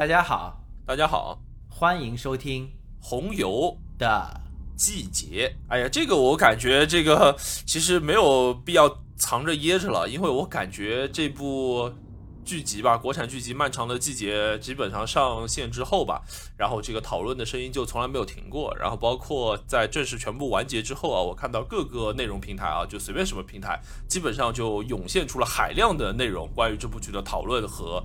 大家好，大家好，欢迎收听《红油的季节》。哎呀，这个我感觉这个其实没有必要藏着掖着了，因为我感觉这部剧集吧，国产剧集《漫长的季节》基本上上线之后吧，然后这个讨论的声音就从来没有停过。然后包括在正式全部完结之后啊，我看到各个内容平台啊，就随便什么平台，基本上就涌现出了海量的内容关于这部剧的讨论和。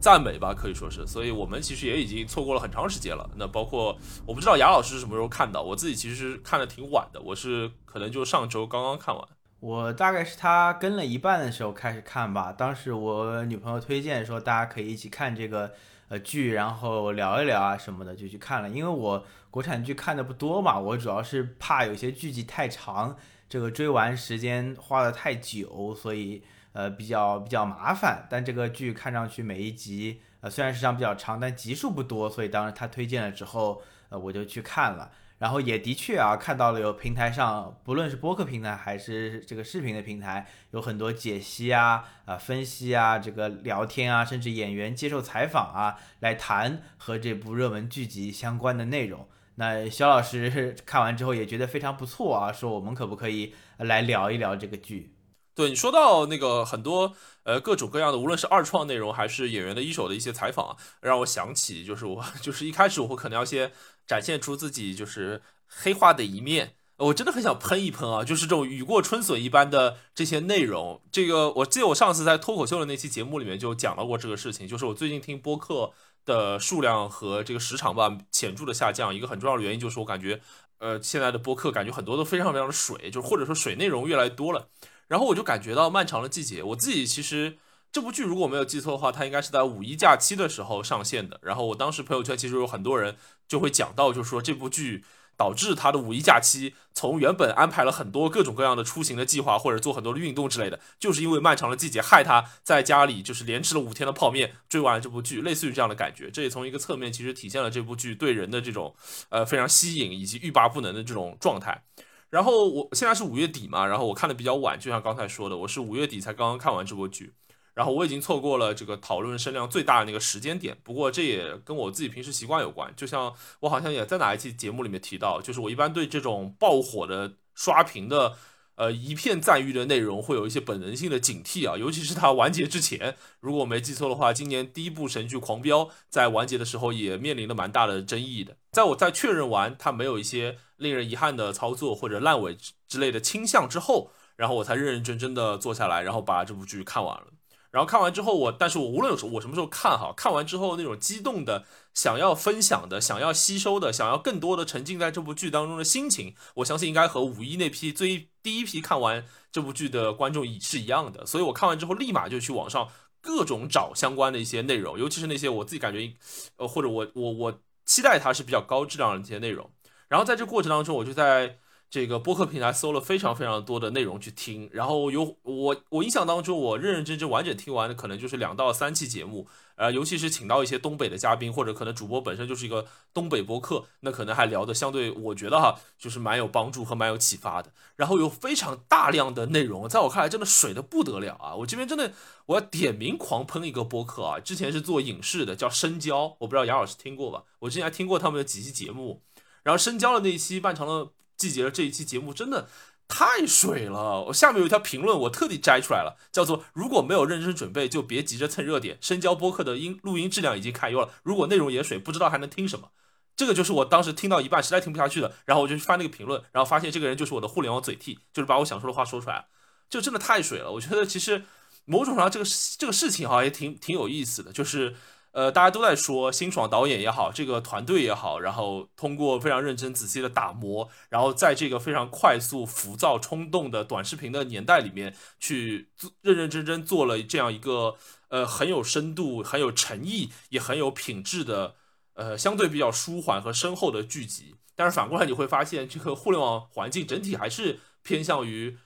赞美吧，可以说是，所以我们其实也已经错过了很长时间了。那包括我不知道雅老师是什么时候看到，我自己其实看的挺晚的，我是可能就上周刚刚看完。我大概是他跟了一半的时候开始看吧，当时我女朋友推荐说大家可以一起看这个呃剧，然后聊一聊啊什么的，就去看了。因为我国产剧看的不多嘛，我主要是怕有些剧集太长，这个追完时间花的太久，所以。呃，比较比较麻烦，但这个剧看上去每一集，呃，虽然时长比较长，但集数不多，所以当时他推荐了之后，呃，我就去看了，然后也的确啊，看到了有平台上，不论是播客平台还是这个视频的平台，有很多解析啊、啊分析啊、这个聊天啊，甚至演员接受采访啊，来谈和这部热门剧集相关的内容。那肖老师 看完之后也觉得非常不错啊，说我们可不可以来聊一聊这个剧？对你说到那个很多呃各种各样的，无论是二创内容还是演员的一手的一些采访，让我想起就是我 就是一开始我会可能要先展现出自己就是黑化的一面，我真的很想喷一喷啊，就是这种雨过春笋一般的这些内容。这个我记得我上次在脱口秀的那期节目里面就讲到过这个事情，就是我最近听播客的数量和这个时长吧显著的下降，一个很重要的原因就是我感觉呃现在的播客感觉很多都非常非常的水，就是或者说水内容越来越多了。然后我就感觉到漫长的季节，我自己其实这部剧如果没有记错的话，它应该是在五一假期的时候上线的。然后我当时朋友圈其实有很多人就会讲到，就是说这部剧导致他的五一假期从原本安排了很多各种各样的出行的计划或者做很多的运动之类的，就是因为漫长的季节害他在家里就是连吃了五天的泡面追完了这部剧，类似于这样的感觉。这也从一个侧面其实体现了这部剧对人的这种呃非常吸引以及欲罢不能的这种状态。然后我现在是五月底嘛，然后我看的比较晚，就像刚才说的，我是五月底才刚刚看完这部剧，然后我已经错过了这个讨论声量最大的那个时间点。不过这也跟我自己平时习惯有关，就像我好像也在哪一期节目里面提到，就是我一般对这种爆火的刷屏的。呃，一片赞誉的内容会有一些本能性的警惕啊，尤其是它完结之前，如果我没记错的话，今年第一部神剧《狂飙》在完结的时候也面临了蛮大的争议的。在我在确认完它没有一些令人遗憾的操作或者烂尾之类的倾向之后，然后我才认认真真的坐下来，然后把这部剧看完了。然后看完之后，我，但是我无论我什么时候看哈，看完之后那种激动的、想要分享的、想要吸收的、想要更多的沉浸在这部剧当中的心情，我相信应该和五一那批最第一批看完这部剧的观众是一样的。所以我看完之后，立马就去网上各种找相关的一些内容，尤其是那些我自己感觉，呃，或者我我我期待它是比较高质量的这些内容。然后在这过程当中，我就在。这个播客平台搜了非常非常多的内容去听，然后有我我印象当中，我认认真真完整听完的可能就是两到三期节目，呃，尤其是请到一些东北的嘉宾，或者可能主播本身就是一个东北播客，那可能还聊的相对，我觉得哈，就是蛮有帮助和蛮有启发的。然后有非常大量的内容，在我看来真的水的不得了啊！我这边真的我要点名狂喷一个播客啊，之前是做影视的，叫深交，我不知道杨老师听过吧？我之前还听过他们的几期节目，然后深交的那一期漫长的。季节的这一期节目真的太水了，我下面有一条评论，我特地摘出来了，叫做“如果没有认真准备，就别急着蹭热点。深交播客的音录音质量已经堪忧了，如果内容也水，不知道还能听什么。”这个就是我当时听到一半实在听不下去了，然后我就去翻那个评论，然后发现这个人就是我的互联网嘴替，就是把我想说的话说出来，就真的太水了。我觉得其实某种上这个这个事情好像也挺挺有意思的，就是。呃，大家都在说辛爽导演也好，这个团队也好，然后通过非常认真仔细的打磨，然后在这个非常快速、浮躁、冲动的短视频的年代里面，去认认真真做了这样一个呃很有深度、很有诚意、也很有品质的呃相对比较舒缓和深厚的剧集。但是反过来你会发现，这个互联网环境整体还是偏向于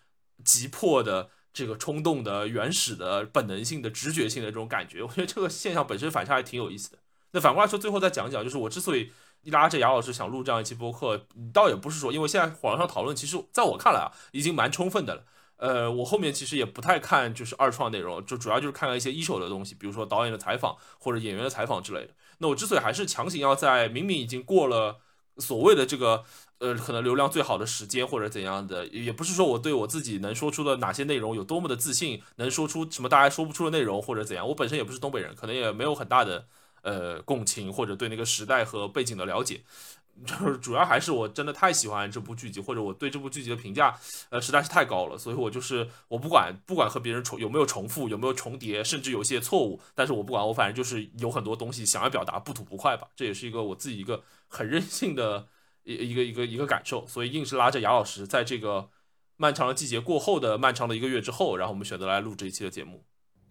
急迫的。这个冲动的、原始的、本能性的、直觉性的这种感觉，我觉得这个现象本身反差还挺有意思的。那反过来说，最后再讲讲，就是我之所以拉着雅老师想录这样一期播客，倒也不是说，因为现在网上讨论，其实在我看来啊，已经蛮充分的了。呃，我后面其实也不太看就是二创内容，就主要就是看看一些一手的东西，比如说导演的采访或者演员的采访之类的。那我之所以还是强行要在明明已经过了所谓的这个呃可能流量最好的时间或者怎样的，也不是说我对我自己能说出的哪些内容有多么的自信，能说出什么大家说不出的内容或者怎样，我本身也不是东北人，可能也没有很大的呃共情或者对那个时代和背景的了解。就是主要还是我真的太喜欢这部剧集，或者我对这部剧集的评价，呃，实在是太高了，所以我就是我不管不管和别人重有没有重复，有没有重叠，甚至有些错误，但是我不管，我反正就是有很多东西想要表达，不吐不快吧，这也是一个我自己一个很任性的一一个一个一个感受，所以硬是拉着雅老师，在这个漫长的季节过后的漫长的一个月之后，然后我们选择来录这一期的节目。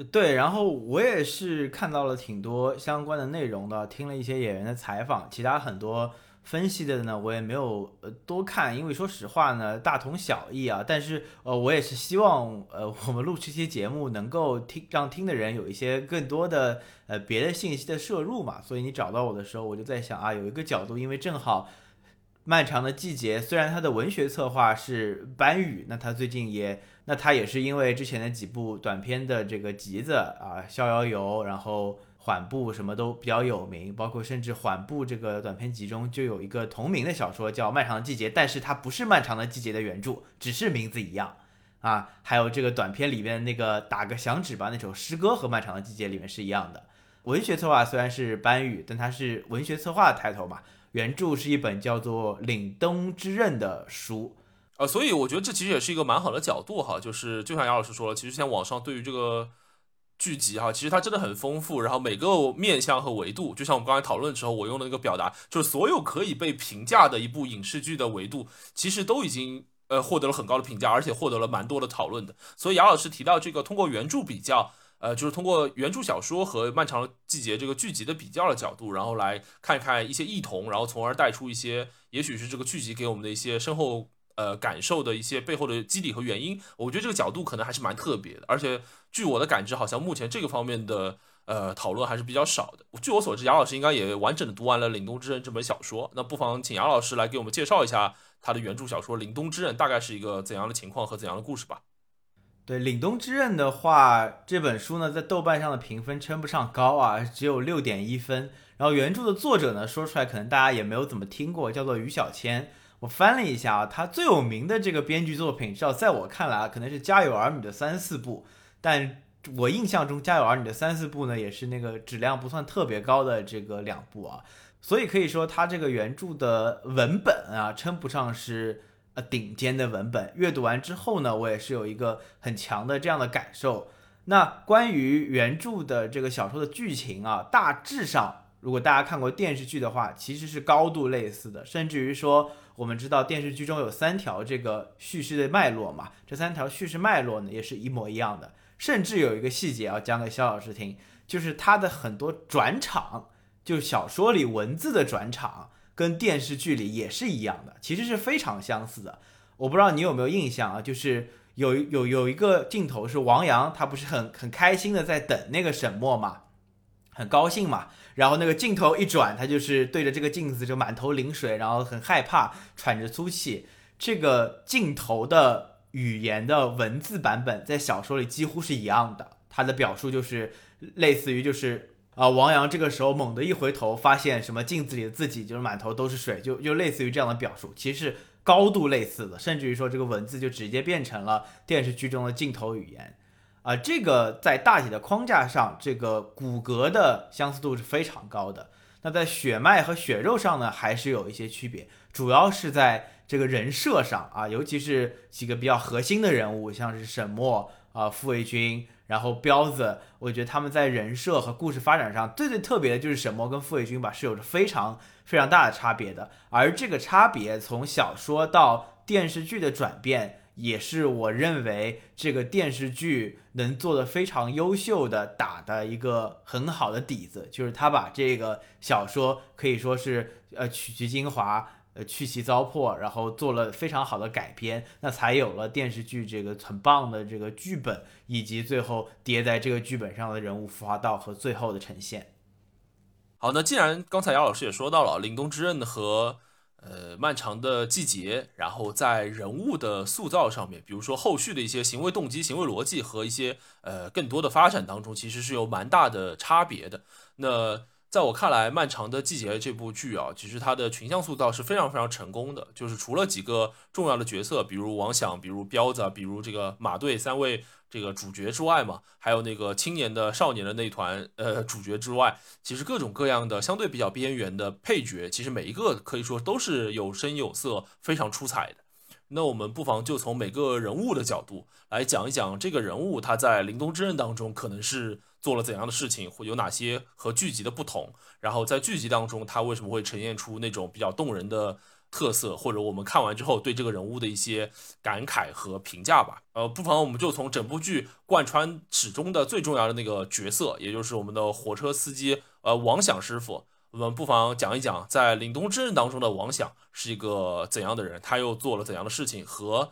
对，然后我也是看到了挺多相关的内容的，听了一些演员的采访，其他很多。分析的呢，我也没有呃多看，因为说实话呢，大同小异啊。但是呃，我也是希望呃，我们录这期节目能够听，让听的人有一些更多的呃别的信息的摄入嘛。所以你找到我的时候，我就在想啊，有一个角度，因为正好漫长的季节，虽然他的文学策划是班宇，那他最近也，那他也是因为之前的几部短片的这个集子啊，逍遥游，然后。缓步什么都比较有名，包括甚至缓步这个短篇集中就有一个同名的小说叫《漫长的季节》，但是它不是《漫长的季节》的原著，只是名字一样啊。还有这个短片里面那个打个响指吧那首诗歌和《漫长的季节》里面是一样的。文学策划虽然是班宇，但它是文学策划的抬头嘛。原著是一本叫做《凛冬之刃》的书，呃，所以我觉得这其实也是一个蛮好的角度哈，就是就像杨老师说了，其实现在网上对于这个。剧集哈，其实它真的很丰富，然后每个面向和维度，就像我们刚才讨论的时候，我用的那个表达，就是所有可以被评价的一部影视剧的维度，其实都已经呃获得了很高的评价，而且获得了蛮多的讨论的。所以杨老师提到这个通过原著比较，呃，就是通过原著小说和《漫长的季节》这个剧集的比较的角度，然后来看一看一些异同，然后从而带出一些，也许是这个剧集给我们的一些深厚。呃，感受的一些背后的机理和原因，我觉得这个角度可能还是蛮特别的。而且，据我的感知，好像目前这个方面的呃讨论还是比较少的。据我所知，杨老师应该也完整的读完了《凛冬之刃》这本小说。那不妨请杨老师来给我们介绍一下他的原著小说《凛冬之刃》大概是一个怎样的情况和怎样的故事吧。对，《凛冬之刃》的话，这本书呢，在豆瓣上的评分称不上高啊，只有六点一分。然后原著的作者呢，说出来可能大家也没有怎么听过，叫做于小谦。我翻了一下啊，他最有名的这个编剧作品，至少在我看来啊，可能是《家有儿女》的三四部。但我印象中，《家有儿女》的三四部呢，也是那个质量不算特别高的这个两部啊。所以可以说，他这个原著的文本啊，称不上是呃顶尖的文本。阅读完之后呢，我也是有一个很强的这样的感受。那关于原著的这个小说的剧情啊，大致上，如果大家看过电视剧的话，其实是高度类似的，甚至于说。我们知道电视剧中有三条这个叙事的脉络嘛，这三条叙事脉络呢也是一模一样的，甚至有一个细节要讲给肖老师听，就是它的很多转场，就是小说里文字的转场，跟电视剧里也是一样的，其实是非常相似的。我不知道你有没有印象啊，就是有有有一个镜头是王阳，他不是很很开心的在等那个沈墨嘛，很高兴嘛。然后那个镜头一转，他就是对着这个镜子就满头淋水，然后很害怕，喘着粗气。这个镜头的语言的文字版本在小说里几乎是一样的，他的表述就是类似于就是啊，王阳这个时候猛地一回头，发现什么镜子里的自己就是满头都是水，就就类似于这样的表述，其实是高度类似的，甚至于说这个文字就直接变成了电视剧中的镜头语言。啊，这个在大体的框架上，这个骨骼的相似度是非常高的。那在血脉和血肉上呢，还是有一些区别，主要是在这个人设上啊，尤其是几个比较核心的人物，像是沈墨啊、傅卫军，然后彪子，我觉得他们在人设和故事发展上最最特别的就是沈墨跟傅卫军吧，是有着非常非常大的差别的。而这个差别从小说到电视剧的转变。也是我认为这个电视剧能做的非常优秀的打的一个很好的底子，就是他把这个小说可以说是呃取其精华，呃去其糟粕，然后做了非常好的改编，那才有了电视剧这个很棒的这个剧本，以及最后叠在这个剧本上的人物孵化道和最后的呈现。好，那既然刚才姚老师也说到了《凛冬之刃》和。呃漫长的季节，然后在人物的塑造上面，比如说后续的一些行为动机、行为逻辑和一些呃更多的发展当中，其实是有蛮大的差别的。那在我看来，《漫长的季节》这部剧啊，其实它的群像塑造是非常非常成功的。就是除了几个重要的角色，比如王响、比如彪子、比如这个马队三位这个主角之外嘛，还有那个青年的少年的那团呃主角之外，其实各种各样的相对比较边缘的配角，其实每一个可以说都是有声有色，非常出彩的。那我们不妨就从每个人物的角度来讲一讲这个人物他在《灵东之刃》当中可能是。做了怎样的事情，会有哪些和剧集的不同？然后在剧集当中，他为什么会呈现出那种比较动人的特色？或者我们看完之后对这个人物的一些感慨和评价吧。呃，不妨我们就从整部剧贯穿始终的最重要的那个角色，也就是我们的火车司机呃王响师傅。我们不妨讲一讲，在《凛冬之刃》当中的王响是一个怎样的人？他又做了怎样的事情？和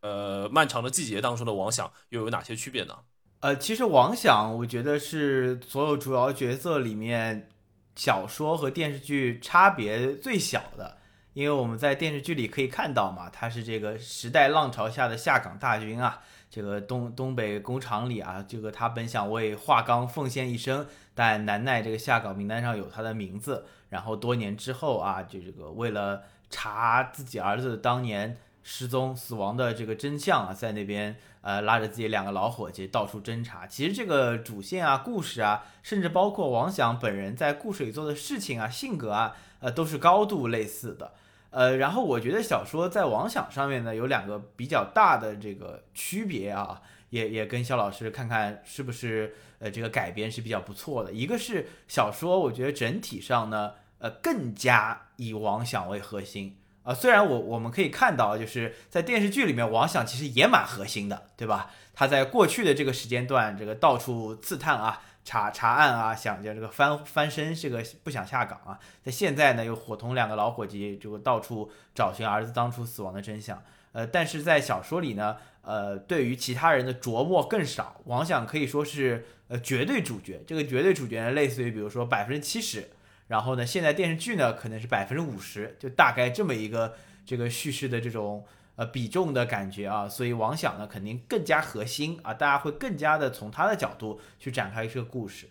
呃漫长的季节当中的王响又有哪些区别呢？呃，其实王响，我觉得是所有主要角色里面，小说和电视剧差别最小的。因为我们在电视剧里可以看到嘛，他是这个时代浪潮下的下岗大军啊，这个东东北工厂里啊，这个他本想为华钢奉献一生，但难耐这个下岗名单上有他的名字。然后多年之后啊，就这个为了查自己儿子当年失踪死亡的这个真相啊，在那边。呃，拉着自己两个老伙计到处侦查。其实这个主线啊、故事啊，甚至包括王响本人在故事里做的事情啊、性格啊，呃，都是高度类似的。呃，然后我觉得小说在王想上面呢，有两个比较大的这个区别啊，也也跟肖老师看看是不是呃这个改编是比较不错的。一个是小说，我觉得整体上呢，呃，更加以王想为核心。啊，虽然我我们可以看到，就是在电视剧里面，王想其实也蛮核心的，对吧？他在过去的这个时间段，这个到处刺探啊、查查案啊，想着这个翻翻身，这个不想下岗啊。在现在呢，又伙同两个老伙计，就到处找寻儿子当初死亡的真相。呃，但是在小说里呢，呃，对于其他人的琢磨更少。王想可以说是呃绝对主角，这个绝对主角呢，类似于比如说百分之七十。然后呢，现在电视剧呢可能是百分之五十，就大概这么一个这个叙事的这种呃比重的感觉啊，所以王响呢肯定更加核心啊，大家会更加的从他的角度去展开这个故事。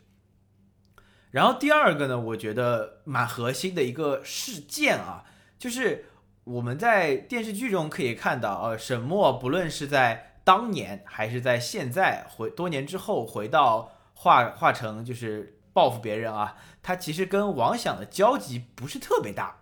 然后第二个呢，我觉得蛮核心的一个事件啊，就是我们在电视剧中可以看到，呃，沈墨不论是在当年还是在现在回多年之后回到化化成就是。报复别人啊，他其实跟王响的交集不是特别大。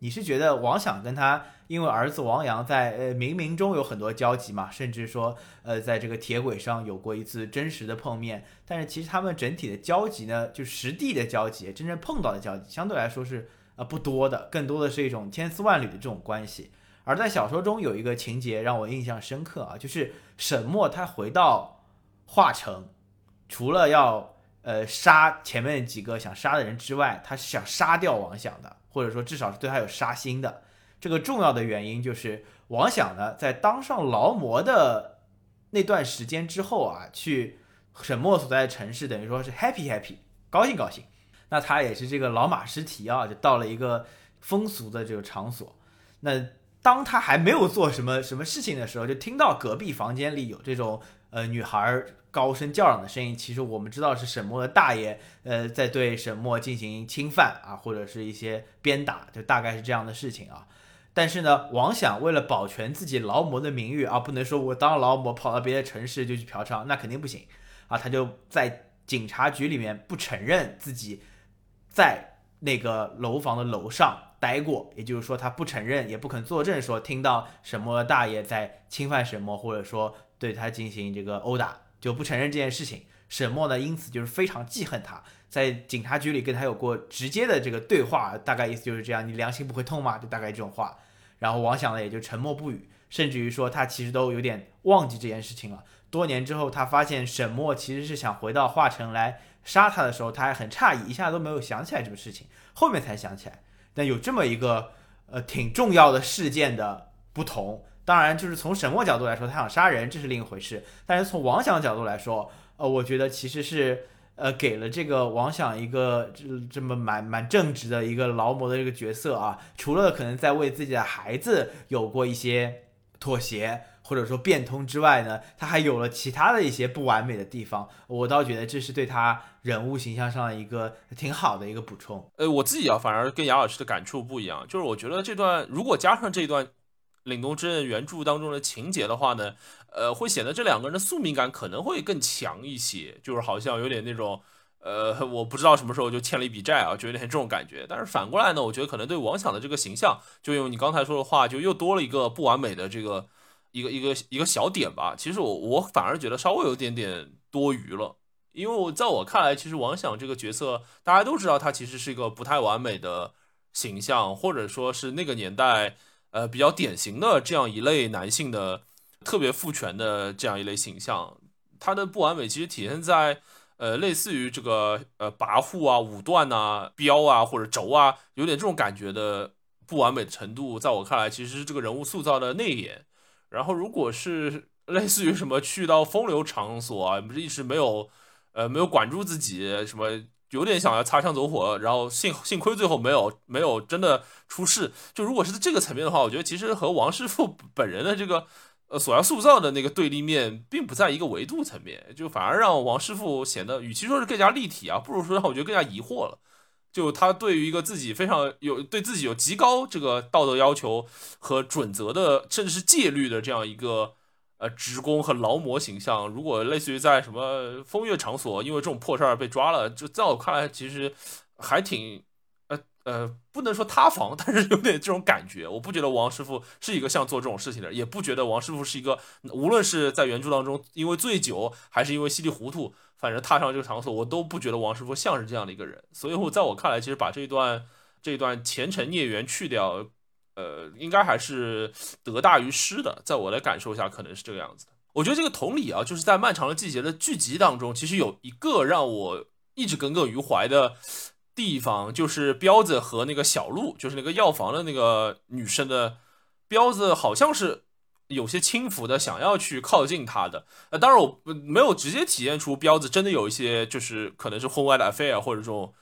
你是觉得王响跟他因为儿子王阳在呃冥冥中有很多交集嘛？甚至说呃在这个铁轨上有过一次真实的碰面。但是其实他们整体的交集呢，就实地的交集，真正碰到的交集相对来说是呃不多的，更多的是一种千丝万缕的这种关系。而在小说中有一个情节让我印象深刻啊，就是沈墨他回到华城，除了要呃，杀前面几个想杀的人之外，他是想杀掉王响的，或者说至少是对他有杀心的。这个重要的原因就是王响呢，在当上劳模的那段时间之后啊，去沈墨所在的城市，等于说是 happy happy，高兴高兴。那他也是这个老马失蹄啊，就到了一个风俗的这个场所。那当他还没有做什么什么事情的时候，就听到隔壁房间里有这种呃女孩。高声叫嚷的声音，其实我们知道是沈墨的大爷，呃，在对沈墨进行侵犯啊，或者是一些鞭打，就大概是这样的事情啊。但是呢，王想为了保全自己劳模的名誉啊，不能说我当劳模跑到别的城市就去嫖娼，那肯定不行啊。他就在警察局里面不承认自己在那个楼房的楼上待过，也就是说他不承认，也不肯作证说听到沈墨大爷在侵犯沈墨，或者说对他进行这个殴打。就不承认这件事情，沈墨呢，因此就是非常记恨他，在警察局里跟他有过直接的这个对话，大概意思就是这样，你良心不会痛吗？就大概这种话。然后王响呢也就沉默不语，甚至于说他其实都有点忘记这件事情了。多年之后，他发现沈墨其实是想回到华城来杀他的时候，他还很诧异，一下都没有想起来这个事情，后面才想起来。但有这么一个呃挺重要的事件的不同。当然，就是从沈墨角度来说，他想杀人，这是另一回事。但是从王响角度来说，呃，我觉得其实是，呃，给了这个王想一个这这么蛮蛮正直的一个劳模的这个角色啊，除了可能在为自己的孩子有过一些妥协或者说变通之外呢，他还有了其他的一些不完美的地方。我倒觉得这是对他人物形象上的一个挺好的一个补充。呃，我自己啊，反而跟杨老师的感触不一样，就是我觉得这段如果加上这段。凛冬之刃原著当中的情节的话呢，呃，会显得这两个人的宿命感可能会更强一些，就是好像有点那种，呃，我不知道什么时候就欠了一笔债啊，就有点这种感觉。但是反过来呢，我觉得可能对王响的这个形象，就用你刚才说的话，就又多了一个不完美的这个一个一个一个小点吧。其实我我反而觉得稍微有点点多余了，因为我在我看来，其实王响这个角色，大家都知道他其实是一个不太完美的形象，或者说是那个年代。呃，比较典型的这样一类男性的特别父权的这样一类形象，他的不完美其实体现在呃，类似于这个呃跋扈啊、武断啊、彪啊或者轴啊，有点这种感觉的不完美的程度，在我看来，其实是这个人物塑造的内敛。然后，如果是类似于什么去到风流场所啊，不是一直没有呃没有管住自己什么。有点想要擦枪走火，然后幸幸亏最后没有没有真的出事。就如果是这个层面的话，我觉得其实和王师傅本人的这个所要塑造的那个对立面，并不在一个维度层面，就反而让王师傅显得与其说是更加立体啊，不如说让我觉得更加疑惑了。就他对于一个自己非常有对自己有极高这个道德要求和准则的，甚至是戒律的这样一个。呃，职工和劳模形象，如果类似于在什么风月场所，因为这种破事儿被抓了，就在我看来，其实还挺，呃，不能说塌房，但是有点这种感觉。我不觉得王师傅是一个像做这种事情的人，也不觉得王师傅是一个，无论是在原著当中因为醉酒，还是因为稀里糊涂，反正踏上这个场所，我都不觉得王师傅像是这样的一个人。所以，我在我看来，其实把这一段这一段前程孽缘去掉。呃，应该还是得大于失的，在我的感受下，可能是这个样子的。我觉得这个同理啊，就是在漫长的季节的剧集当中，其实有一个让我一直耿耿于怀的地方，就是彪子和那个小鹿，就是那个药房的那个女生的彪子，好像是有些轻浮的，想要去靠近他的。呃，当然我没有直接体验出彪子真的有一些，就是可能是婚外的 affair 或者这种。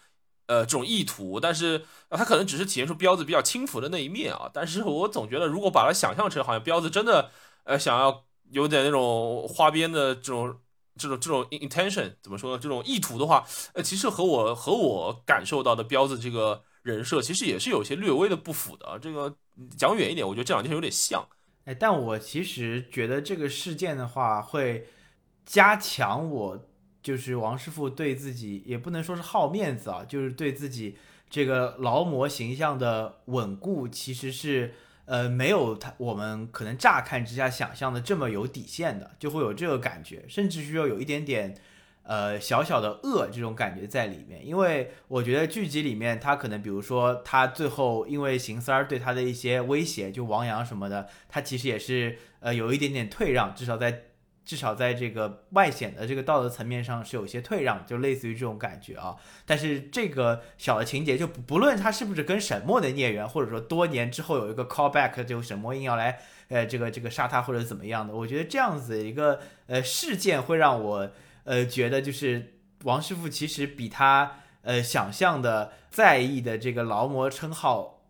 呃，这种意图，但是他可能只是体现出彪子比较轻浮的那一面啊。但是我总觉得，如果把它想象成好像彪子真的呃想要有点那种花边的这种这种这种 intention 怎么说呢？这种意图的话，呃，其实和我和我感受到的彪子这个人设其实也是有些略微的不符的。这个讲远一点，我觉得这两件事有点像。哎，但我其实觉得这个事件的话会加强我。就是王师傅对自己也不能说是好面子啊，就是对自己这个劳模形象的稳固，其实是呃没有他我们可能乍看之下想象的这么有底线的，就会有这个感觉，甚至需要有一点点呃小小的恶这种感觉在里面。因为我觉得剧集里面他可能比如说他最后因为邢三儿对他的一些威胁，就王阳什么的，他其实也是呃有一点点退让，至少在。至少在这个外显的这个道德层面上是有些退让，就类似于这种感觉啊。但是这个小的情节，就不不论他是不是跟沈墨的孽缘，或者说多年之后有一个 callback，就沈墨硬要来呃这个这个杀他或者怎么样的，我觉得这样子一个呃事件会让我呃觉得就是王师傅其实比他呃想象的在意的这个劳模称号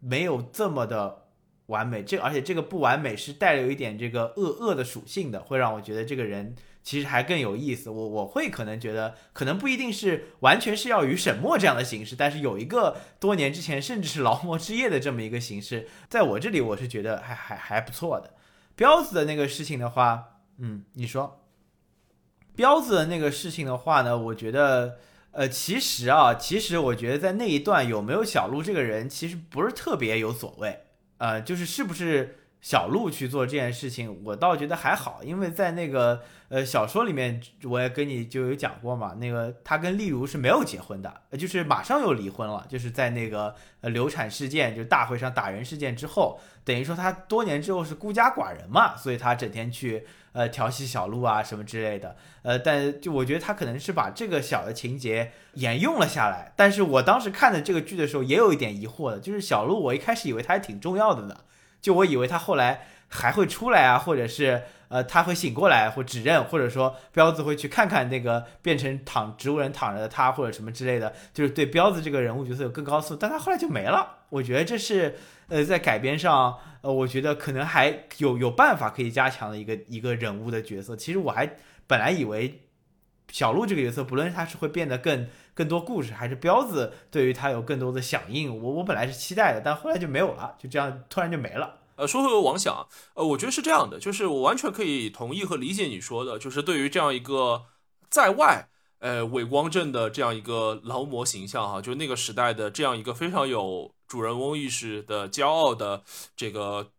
没有这么的。完美，这而且这个不完美是带有一点这个恶恶的属性的，会让我觉得这个人其实还更有意思。我我会可能觉得，可能不一定是完全是要与沈墨这样的形式，但是有一个多年之前甚至是劳模之夜的这么一个形式，在我这里我是觉得还还还不错的。彪子的那个事情的话，嗯，你说，彪子的那个事情的话呢，我觉得，呃，其实啊，其实我觉得在那一段有没有小鹿这个人，其实不是特别有所谓。呃，就是是不是小鹿去做这件事情，我倒觉得还好，因为在那个呃小说里面，我也跟你就有讲过嘛，那个他跟丽茹是没有结婚的，就是马上又离婚了，就是在那个呃流产事件，就大会上打人事件之后，等于说他多年之后是孤家寡人嘛，所以他整天去呃调戏小鹿啊什么之类的，呃，但就我觉得他可能是把这个小的情节沿用了下来，但是我当时看的这个剧的时候也有一点疑惑的，就是小鹿我一开始以为他还挺重要的呢。就我以为他后来还会出来啊，或者是呃他会醒过来或指认，或者说彪子会去看看那个变成躺植物人躺着的他或者什么之类的，就是对彪子这个人物角色有更高速，但他后来就没了。我觉得这是呃在改编上，呃我觉得可能还有有办法可以加强的一个一个人物的角色。其实我还本来以为小鹿这个角色，不论他是会变得更更多故事，还是彪子对于他有更多的响应，我我本来是期待的，但后来就没有了，就这样突然就没了。呃，说回王想，呃，我觉得是这样的，就是我完全可以同意和理解你说的，就是对于这样一个在外，呃，伪光正的这样一个劳模形象哈，就那个时代的这样一个非常有主人翁意识的骄傲的这个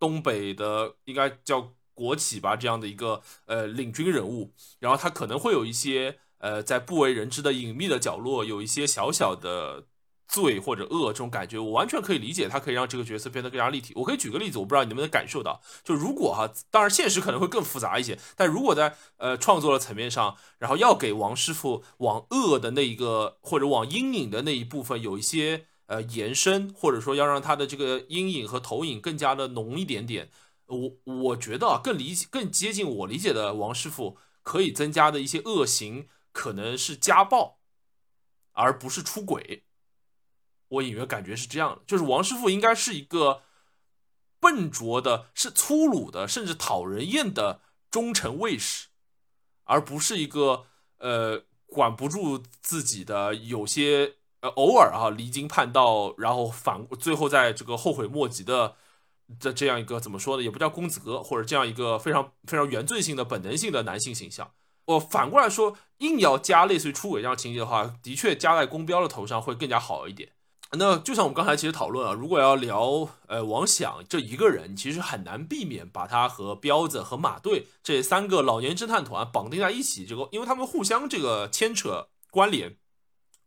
东北的应该叫国企吧，这样的一个呃领军人物，然后他可能会有一些呃在不为人知的隐秘的角落，有一些小小的。罪或者恶这种感觉，我完全可以理解，他可以让这个角色变得更加立体。我可以举个例子，我不知道你能不能感受到，就如果哈，当然现实可能会更复杂一些，但如果在呃创作的层面上，然后要给王师傅往恶的那一个或者往阴影的那一部分有一些呃延伸，或者说要让他的这个阴影和投影更加的浓一点点，我我觉得啊更理解更接近我理解的王师傅可以增加的一些恶行，可能是家暴，而不是出轨。我隐约感觉是这样的，就是王师傅应该是一个笨拙的、是粗鲁的，甚至讨人厌的忠臣卫士，而不是一个呃管不住自己的、有些呃偶尔啊离经叛道，然后反最后在这个后悔莫及的的这样一个怎么说呢？也不叫公子哥，或者这样一个非常非常原罪性的、本能性的男性形象。我反过来说，硬要加类似于出轨这样情节的话，的确加在公标的头上会更加好一点。那就像我们刚才其实讨论啊，如果要聊呃王想这一个人，其实很难避免把他和彪子和马队这三个老年侦探团绑定在一起。这个，因为他们互相这个牵扯关联，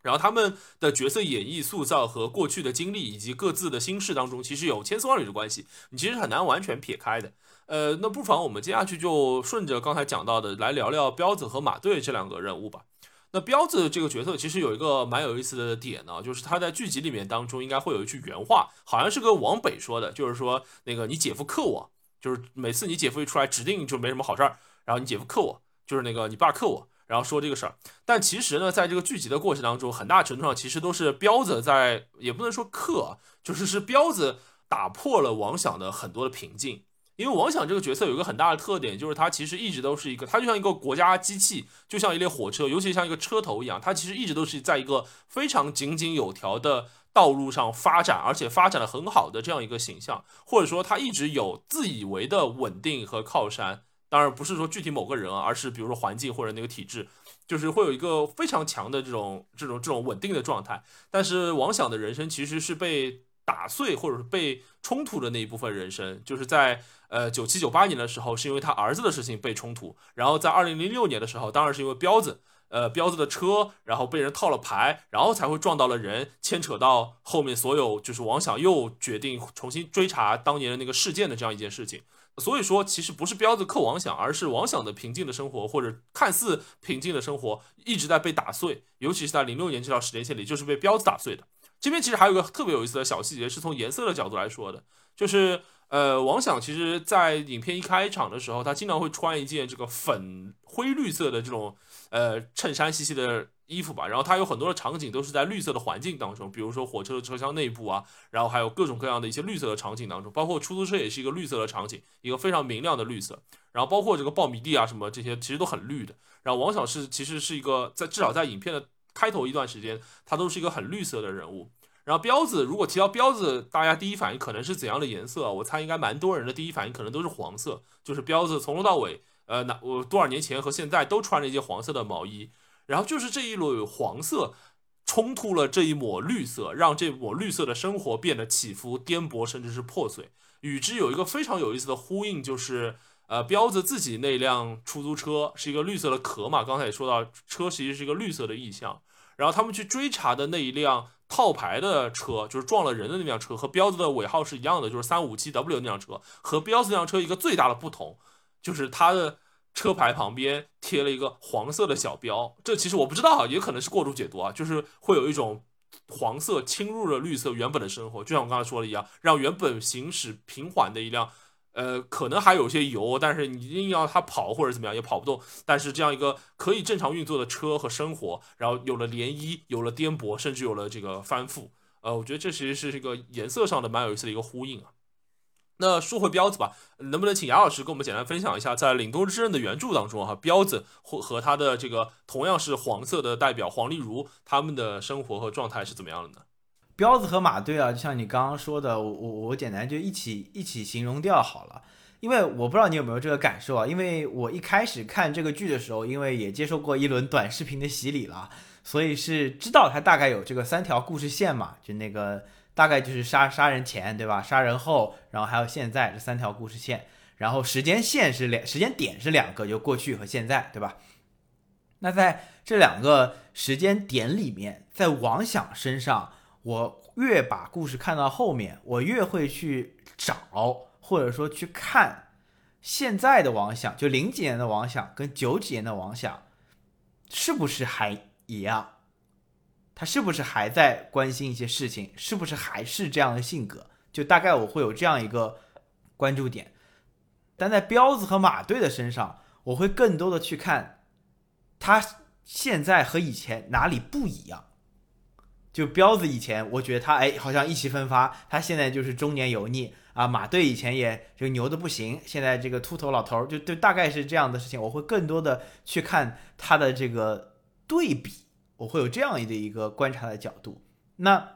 然后他们的角色演绎塑造和过去的经历以及各自的心事当中，其实有千丝万缕的关系，你其实很难完全撇开的。呃，那不妨我们接下去就顺着刚才讲到的来聊聊彪子和马队这两个人物吧。那彪子这个角色其实有一个蛮有意思的点呢，就是他在剧集里面当中应该会有一句原话，好像是跟王北说的，就是说那个你姐夫克我，就是每次你姐夫一出来，指定就没什么好事儿，然后你姐夫克我，就是那个你爸克我，然后说这个事儿。但其实呢，在这个剧集的过程当中，很大程度上其实都是彪子在，也不能说克，就是是彪子打破了王想的很多的平静。因为王想这个角色有一个很大的特点，就是他其实一直都是一个，他就像一个国家机器，就像一列火车，尤其像一个车头一样，他其实一直都是在一个非常井井有条的道路上发展，而且发展的很好的这样一个形象，或者说他一直有自以为的稳定和靠山。当然不是说具体某个人啊，而是比如说环境或者那个体制，就是会有一个非常强的这种这种这种稳定的状态。但是王想的人生其实是被打碎或者是被冲突的那一部分人生，就是在。呃，九七九八年的时候，是因为他儿子的事情被冲突，然后在二零零六年的时候，当然是因为彪子，呃，彪子的车，然后被人套了牌，然后才会撞到了人，牵扯到后面所有，就是王想又决定重新追查当年的那个事件的这样一件事情。所以说，其实不是彪子克王想，而是王想的平静的生活或者看似平静的生活一直在被打碎，尤其是在零六年这条时间线里，就是被彪子打碎的。这边其实还有一个特别有意思的小细节，是从颜色的角度来说的，就是。呃，王想其实，在影片一开场的时候，他经常会穿一件这个粉灰绿色的这种呃衬衫兮兮的衣服吧。然后它有很多的场景都是在绿色的环境当中，比如说火车的车厢内部啊，然后还有各种各样的一些绿色的场景当中，包括出租车也是一个绿色的场景，一个非常明亮的绿色。然后包括这个苞米地啊什么这些，其实都很绿的。然后王小是其实是一个在至少在影片的开头一段时间，他都是一个很绿色的人物。然后彪子，如果提到彪子，大家第一反应可能是怎样的颜色？我猜应该蛮多人的第一反应可能都是黄色，就是彪子从头到尾，呃，那我多少年前和现在都穿着一件黄色的毛衣，然后就是这一缕黄色冲突了这一抹绿色，让这抹绿色的生活变得起伏颠簸，甚至是破碎。与之有一个非常有意思的呼应，就是呃，彪子自己那辆出租车是一个绿色的壳嘛，刚才也说到，车其实是一个绿色的意象，然后他们去追查的那一辆。套牌的车就是撞了人的那辆车，和彪子的尾号是一样的，就是三五七 W 那辆车。和彪子那辆车一个最大的不同，就是它的车牌旁边贴了一个黄色的小标。这其实我不知道，也可能是过度解读啊，就是会有一种黄色侵入了绿色原本的生活，就像我刚才说的一样，让原本行驶平缓的一辆呃，可能还有些油，但是你硬要它跑或者怎么样也跑不动。但是这样一个可以正常运作的车和生活，然后有了涟漪，有了颠簸，甚至有了这个翻覆。呃，我觉得这其实是一个颜色上的蛮有意思的一个呼应啊。那说回彪子吧，能不能请杨老师跟我们简单分享一下，在《凛冬之刃》的原著当中哈，彪子或和他的这个同样是黄色的代表黄丽茹，他们的生活和状态是怎么样的呢？彪子和马队啊，就像你刚刚说的，我我我简单就一起一起形容掉好了。因为我不知道你有没有这个感受啊，因为我一开始看这个剧的时候，因为也接受过一轮短视频的洗礼了，所以是知道它大概有这个三条故事线嘛，就那个大概就是杀杀人前对吧，杀人后，然后还有现在这三条故事线，然后时间线是两，时间点是两个，就过去和现在对吧？那在这两个时间点里面，在王想身上。我越把故事看到后面，我越会去找，或者说去看现在的王想，就零几年的王想跟九几年的王想，是不是还一样？他是不是还在关心一些事情？是不是还是这样的性格？就大概我会有这样一个关注点。但在彪子和马队的身上，我会更多的去看他现在和以前哪里不一样。就彪子以前，我觉得他哎，好像意气风发。他现在就是中年油腻啊。马队以前也就牛的不行，现在这个秃头老头就就大概是这样的事情。我会更多的去看他的这个对比，我会有这样的一个观察的角度。那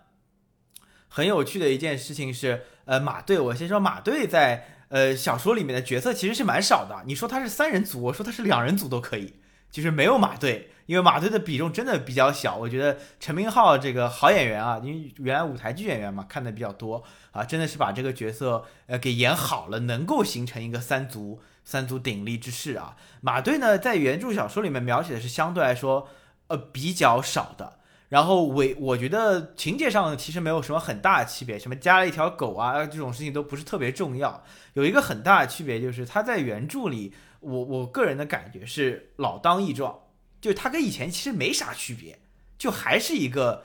很有趣的一件事情是，呃，马队，我先说马队在呃小说里面的角色其实是蛮少的。你说他是三人组，我说他是两人组都可以，就是没有马队。因为马队的比重真的比较小，我觉得陈明昊这个好演员啊，因为原来舞台剧演员嘛，看的比较多啊，真的是把这个角色呃给演好了，能够形成一个三足三足鼎立之势啊。马队呢，在原著小说里面描写的是相对来说呃比较少的，然后我我觉得情节上其实没有什么很大的区别，什么加了一条狗啊这种事情都不是特别重要。有一个很大的区别就是他在原著里，我我个人的感觉是老当益壮。就他跟以前其实没啥区别，就还是一个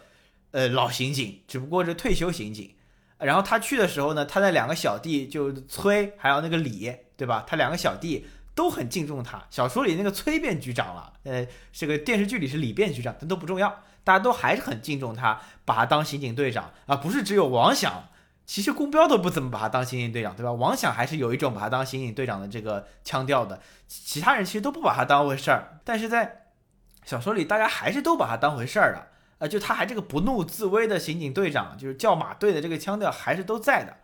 呃老刑警，只不过是退休刑警。然后他去的时候呢，他的两个小弟就崔还有那个李，对吧？他两个小弟都很敬重他。小说里那个崔变局长了，呃，这个电视剧里是李变局长，但都不重要，大家都还是很敬重他，把他当刑警队长啊。不是只有王想，其实宫彪都不怎么把他当刑警队长，对吧？王想还是有一种把他当刑警队长的这个腔调的，其他人其实都不把他当回事儿，但是在。小说里大家还是都把他当回事儿的，呃，就他还这个不怒自威的刑警队长，就是叫马队的这个腔调还是都在的。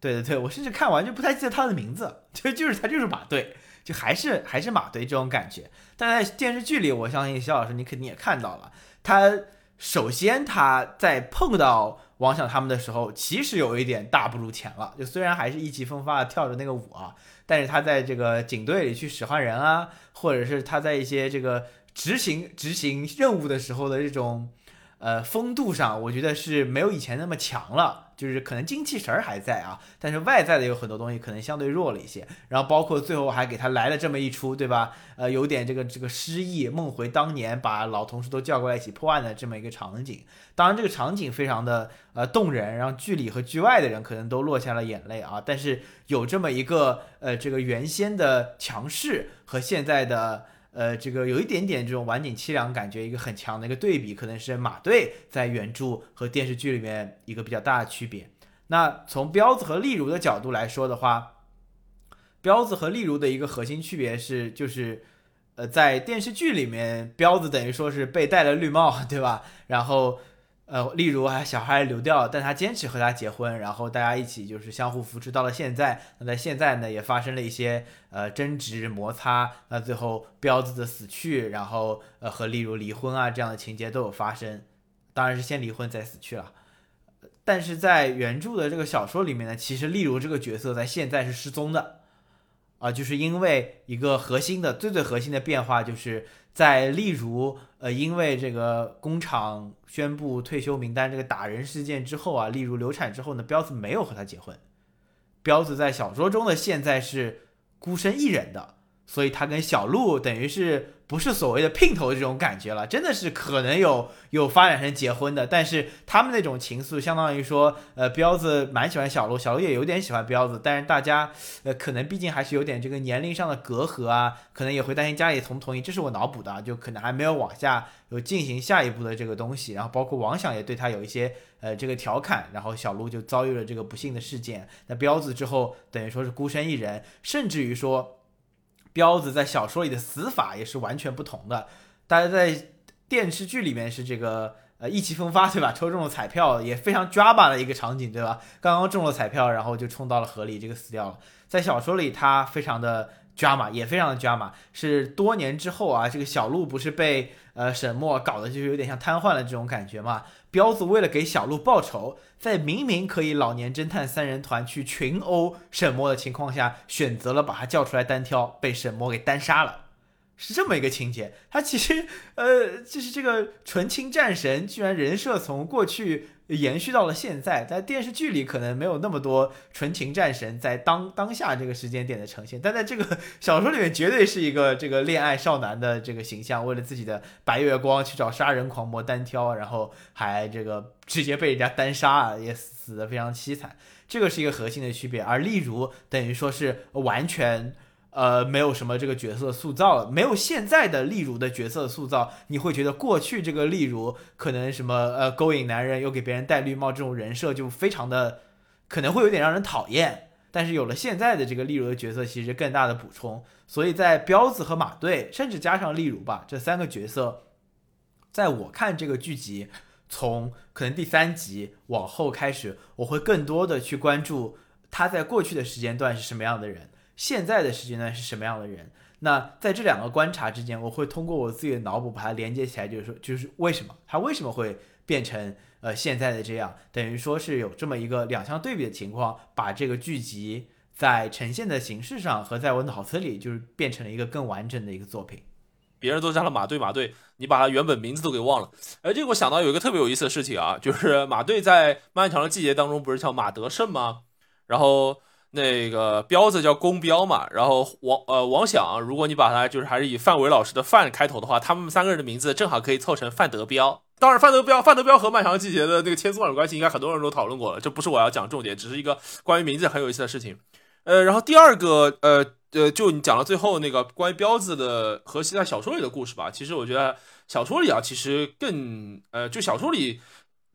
对对对，我甚至看完就不太记得他的名字，就就是他就是马队，就还是还是马队这种感觉。但在电视剧里，我相信肖老师你肯定也看到了，他首先他在碰到王想他们的时候，其实有一点大不如前了。就虽然还是意气风发的跳着那个舞啊，但是他在这个警队里去使唤人啊，或者是他在一些这个。执行执行任务的时候的这种，呃，风度上，我觉得是没有以前那么强了。就是可能精气神儿还在啊，但是外在的有很多东西可能相对弱了一些。然后包括最后还给他来了这么一出，对吧？呃，有点这个这个失忆，梦回当年，把老同事都叫过来一起破案的这么一个场景。当然，这个场景非常的呃动人，让剧里和剧外的人可能都落下了眼泪啊。但是有这么一个呃这个原先的强势和现在的。呃，这个有一点点这种晚景凄凉感觉，一个很强的一个对比，可能是马队在原著和电视剧里面一个比较大的区别。那从彪子和例如的角度来说的话，彪子和例如的一个核心区别是，就是呃，在电视剧里面，彪子等于说是被戴了绿帽，对吧？然后。呃，例如啊小孩流掉，但他坚持和他结婚，然后大家一起就是相互扶持到了现在。那在现在呢，也发生了一些呃争执摩擦，那最后彪子的死去，然后呃和例如离婚啊这样的情节都有发生。当然是先离婚再死去了。但是在原著的这个小说里面呢，其实例如这个角色在现在是失踪的。啊，就是因为一个核心的、最最核心的变化，就是在例如，呃，因为这个工厂宣布退休名单这个打人事件之后啊，例如流产之后呢，彪子没有和她结婚，彪子在小说中的现在是孤身一人的，所以他跟小鹿等于是不是所谓的姘头这种感觉了，真的是可能有有发展成结婚的，但是他们那种情愫，相当于说，呃，彪子蛮喜欢小鹿，小鹿也有点喜欢彪子，但是大家，呃，可能毕竟还是有点这个年龄上的隔阂啊，可能也会担心家里同不同意，这是我脑补的，就可能还没有往下有进行下一步的这个东西，然后包括王想也对他有一些呃这个调侃，然后小鹿就遭遇了这个不幸的事件，那彪子之后等于说是孤身一人，甚至于说。彪子在小说里的死法也是完全不同的。大家在电视剧里面是这个呃意气风发，对吧？抽中了彩票也非常 drama 的一个场景，对吧？刚刚中了彩票，然后就冲到了河里，这个死掉了。在小说里，他非常的 drama，也非常的 drama。是多年之后啊，这个小鹿不是被呃沈墨搞得就是有点像瘫痪了这种感觉嘛？彪子为了给小鹿报仇，在明明可以老年侦探三人团去群殴沈墨的情况下，选择了把他叫出来单挑，被沈墨给单杀了，是这么一个情节。他其实，呃，就是这个纯情战神，居然人设从过去。延续到了现在，在电视剧里可能没有那么多纯情战神在当当下这个时间点的呈现，但在这个 小说里面绝对是一个这个恋爱少男的这个形象，为了自己的白月光去找杀人狂魔单挑，然后还这个直接被人家单杀，也死得非常凄惨，这个是一个核心的区别。而例如等于说是完全。呃，没有什么这个角色塑造了，没有现在的例如的角色塑造，你会觉得过去这个例如可能什么呃勾引男人又给别人戴绿帽这种人设就非常的可能会有点让人讨厌。但是有了现在的这个例如的角色，其实更大的补充。所以在彪子和马队，甚至加上例如吧，这三个角色，在我看这个剧集从可能第三集往后开始，我会更多的去关注他在过去的时间段是什么样的人。现在的时间段是什么样的人？那在这两个观察之间，我会通过我自己的脑补把它连接起来，就是说，就是为什么他为什么会变成呃现在的这样？等于说是有这么一个两相对比的情况，把这个剧集在呈现的形式上和在我脑子里就是变成了一个更完整的一个作品。别人都加了马队，马队，你把他原本名字都给忘了。哎，这个我想到有一个特别有意思的事情啊，就是马队在漫长的季节当中不是叫马德胜吗？然后。那个彪子叫公彪嘛，然后王呃王想，如果你把他就是还是以范伟老师的范开头的话，他们三个人的名字正好可以凑成范德彪。当然，范德彪范德彪和漫长季节的那个千丝万缕关系，应该很多人都讨论过了，这不是我要讲重点，只是一个关于名字很有意思的事情。呃，然后第二个呃呃，就你讲到最后那个关于彪子的和其他小说里的故事吧，其实我觉得小说里啊，其实更呃，就小说里。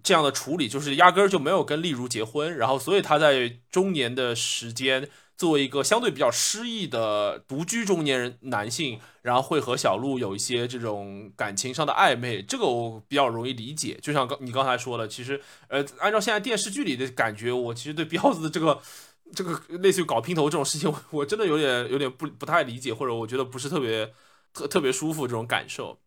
这样的处理就是压根儿就没有跟丽如结婚，然后所以他在中年的时间作为一个相对比较失意的独居中年人男性，然后会和小鹿有一些这种感情上的暧昧，这个我比较容易理解。就像刚你刚才说的，其实呃，按照现在电视剧里的感觉，我其实对彪子的这个这个类似于搞姘头这种事情，我真的有点有点不不太理解，或者我觉得不是特别特特别舒服这种感受。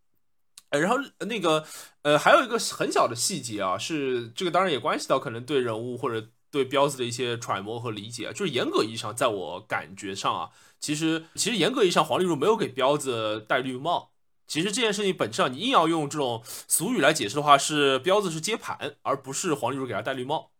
呃，然后那个，呃，还有一个很小的细节啊，是这个当然也关系到可能对人物或者对彪子的一些揣摩和理解。就是严格意义上，在我感觉上啊，其实其实严格意义上，黄丽茹没有给彪子戴绿帽。其实这件事情本质上，你硬要用这种俗语来解释的话，是彪子是接盘，而不是黄丽茹给他戴绿帽。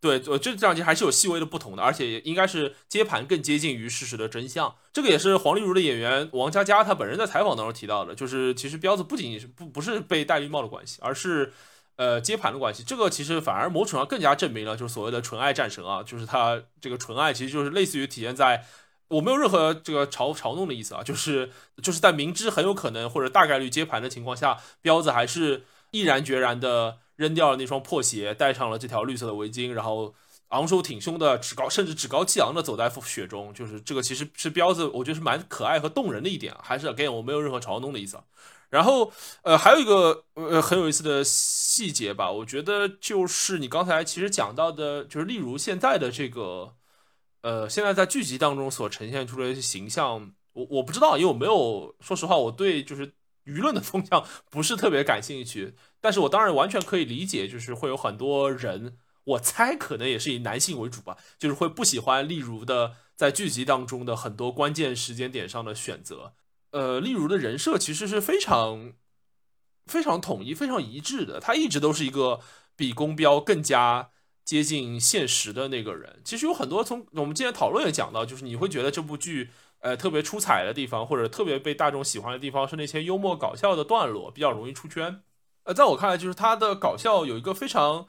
对，我这这两集还是有细微的不同的，而且应该是接盘更接近于事实的真相。这个也是黄丽茹的演员王佳佳她本人在采访当中提到的，就是其实彪子不仅仅是不不是被戴绿帽的关系，而是呃接盘的关系。这个其实反而某种上更加证明了，就是所谓的纯爱战神啊，就是他这个纯爱其实就是类似于体现在我没有任何这个嘲嘲弄的意思啊，就是就是在明知很有可能或者大概率接盘的情况下，彪子还是毅然决然的。扔掉了那双破鞋，戴上了这条绿色的围巾，然后昂首挺胸的趾高，甚至趾高气昂的走在雪中，就是这个其实是彪子，我觉得是蛮可爱和动人的一点，还是 again 我没有任何嘲弄的意思。然后呃还有一个呃很有意思的细节吧，我觉得就是你刚才其实讲到的，就是例如现在的这个呃现在在剧集当中所呈现出来的形象，我我不知道，因为我没有说实话，我对就是舆论的风向不是特别感兴趣。但是我当然完全可以理解，就是会有很多人，我猜可能也是以男性为主吧，就是会不喜欢例如的在剧集当中的很多关键时间点上的选择。呃，例如的人设其实是非常非常统一、非常一致的，他一直都是一个比宫标更加接近现实的那个人。其实有很多从我们今天讨论也讲到，就是你会觉得这部剧呃特别出彩的地方，或者特别被大众喜欢的地方，是那些幽默搞笑的段落，比较容易出圈。呃，在我看来，就是他的搞笑有一个非常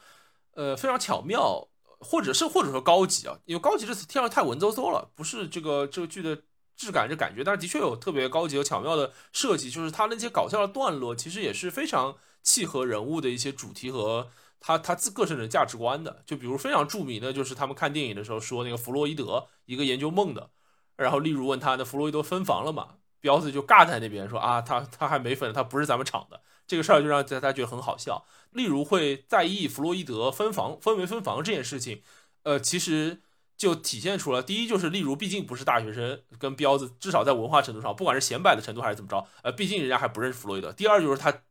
呃非常巧妙，或者是或者说高级啊，因为高级这词听上太文绉绉了，不是这个这个剧的质感这感觉，但是的确有特别高级和巧妙的设计，就是他那些搞笑的段落，其实也是非常契合人物的一些主题和。他他自个人的价值观的，就比如非常著名的，就是他们看电影的时候说那个弗洛伊德，一个研究梦的，然后例如问他，那弗洛伊德分房了嘛？彪子就尬在那边说啊，他他还没分，他不是咱们厂的，这个事儿就让大家觉得很好笑。例如会在意弗洛伊德分房分没分房这件事情，呃，其实就体现出了第一就是例如毕竟不是大学生，跟彪子至少在文化程度上，不管是显摆的程度还是怎么着，呃，毕竟人家还不认识弗洛伊德。第二就是他。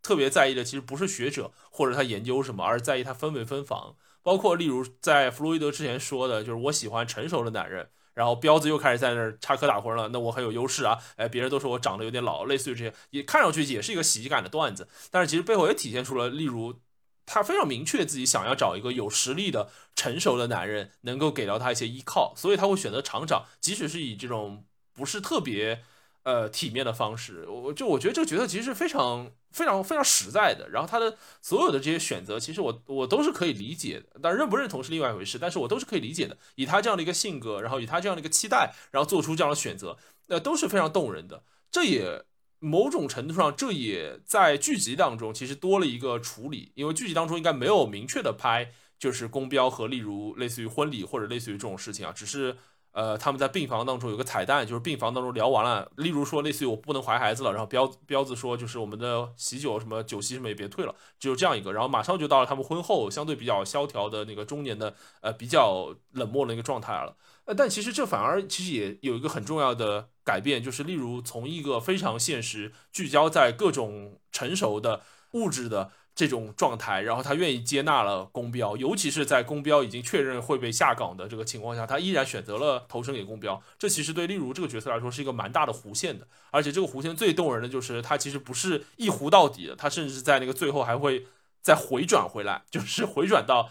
特别在意的其实不是学者或者他研究什么，而是在意他分没分房。包括例如在弗洛伊德之前说的，就是我喜欢成熟的男人。然后彪子又开始在那儿插科打诨了，那我很有优势啊！哎，别人都说我长得有点老，类似于这些，也看上去也是一个喜剧感的段子。但是其实背后也体现出了，例如他非常明确自己想要找一个有实力的成熟的男人，能够给到他一些依靠，所以他会选择厂长，即使是以这种不是特别。呃，体面的方式，我就我觉得这个角色其实是非常非常非常实在的。然后他的所有的这些选择，其实我我都是可以理解的。但认不认同是另外一回事，但是我都是可以理解的。以他这样的一个性格，然后以他这样的一个期待，然后做出这样的选择，那都是非常动人的。这也某种程度上，这也在剧集当中其实多了一个处理，因为剧集当中应该没有明确的拍，就是公标和例如类似于婚礼或者类似于这种事情啊，只是。呃，他们在病房当中有个彩蛋，就是病房当中聊完了，例如说类似于我不能怀孩子了，然后彪彪子说就是我们的喜酒什么酒席什么也别退了，只有这样一个，然后马上就到了他们婚后相对比较萧条的那个中年的呃比较冷漠的一个状态了。呃，但其实这反而其实也有一个很重要的改变，就是例如从一个非常现实聚焦在各种成熟的物质的。这种状态，然后他愿意接纳了公标，尤其是在公标已经确认会被下岗的这个情况下，他依然选择了投身给公标。这其实对例如这个角色来说是一个蛮大的弧线的，而且这个弧线最动人的就是他其实不是一弧到底的，他甚至在那个最后还会再回转回来，就是回转到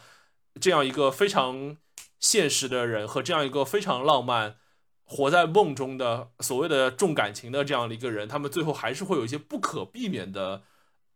这样一个非常现实的人和这样一个非常浪漫、活在梦中的所谓的重感情的这样的一个人，他们最后还是会有一些不可避免的。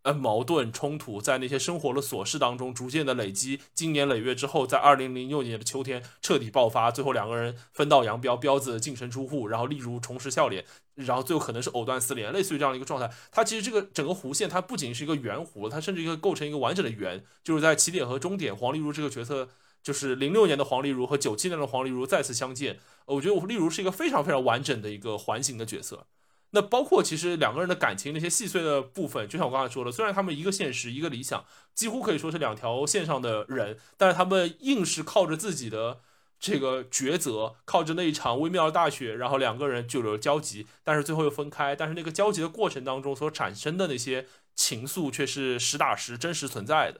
呃，矛盾冲突在那些生活的琐事当中逐渐的累积，经年累月之后，在二零零六年的秋天彻底爆发，最后两个人分道扬镳，彪子净身出户，然后例如重拾笑脸，然后最后可能是藕断丝连，类似于这样的一个状态。它其实这个整个弧线，它不仅是一个圆弧，它甚至一个构成一个完整的圆，就是在起点和终点，黄丽如这个角色，就是零六年的黄丽如和九七年的黄丽如再次相见，我觉得丽如是一个非常非常完整的一个环形的角色。那包括其实两个人的感情那些细碎的部分，就像我刚才说的，虽然他们一个现实一个理想，几乎可以说是两条线上的人，但是他们硬是靠着自己的这个抉择，靠着那一场微妙的大雪，然后两个人就有了交集，但是最后又分开。但是那个交集的过程当中所产生的那些情愫，却是实打实真实存在的。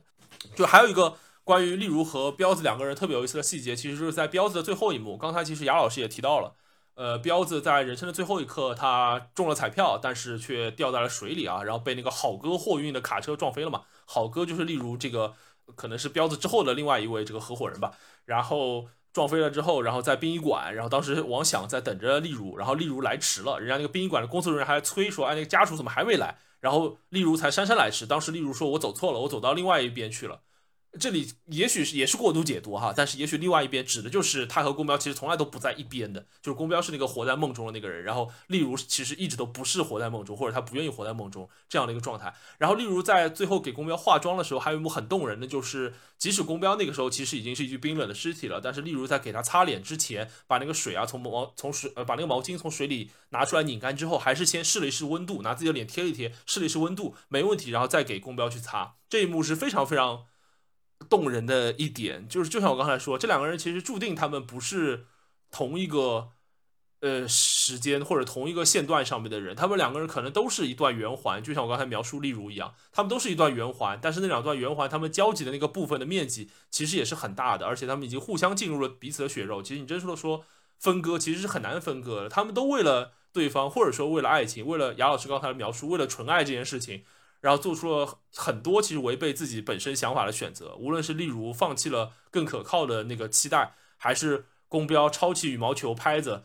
就还有一个关于例如和彪子两个人特别有意思的细节，其实就是在彪子的最后一幕，刚才其实雅老师也提到了。呃，彪子在人生的最后一刻，他中了彩票，但是却掉在了水里啊，然后被那个好哥货运的卡车撞飞了嘛。好哥就是例如这个，可能是彪子之后的另外一位这个合伙人吧。然后撞飞了之后，然后在殡仪馆，然后当时王想在等着例如，然后例如来迟了，人家那个殡仪馆的工作人员还催说，哎，那个家属怎么还没来？然后例如才姗姗来迟，当时例如说我走错了，我走到另外一边去了。这里也许是也是过度解读哈，但是也许另外一边指的就是他和公标其实从来都不在一边的，就是公标是那个活在梦中的那个人，然后例如其实一直都不是活在梦中，或者他不愿意活在梦中这样的一个状态。然后例如在最后给公标化妆的时候，还有一幕很动人的，就是即使公标那个时候其实已经是一具冰冷的尸体了，但是例如在给他擦脸之前，把那个水啊从毛从水呃把那个毛巾从水里拿出来拧干之后，还是先试了一试温度，拿自己的脸贴一贴，试了一试温度没问题，然后再给公标去擦。这一幕是非常非常。动人的一点就是，就像我刚才说，这两个人其实注定他们不是同一个呃时间或者同一个线段上面的人，他们两个人可能都是一段圆环，就像我刚才描述例如一样，他们都是一段圆环，但是那两段圆环他们交集的那个部分的面积其实也是很大的，而且他们已经互相进入了彼此的血肉。其实你真说说分割，其实是很难分割的。他们都为了对方，或者说为了爱情，为了雅老师刚才的描述，为了纯爱这件事情。然后做出了很多其实违背自己本身想法的选择，无论是例如放弃了更可靠的那个期待，还是公标抄起羽毛球拍子，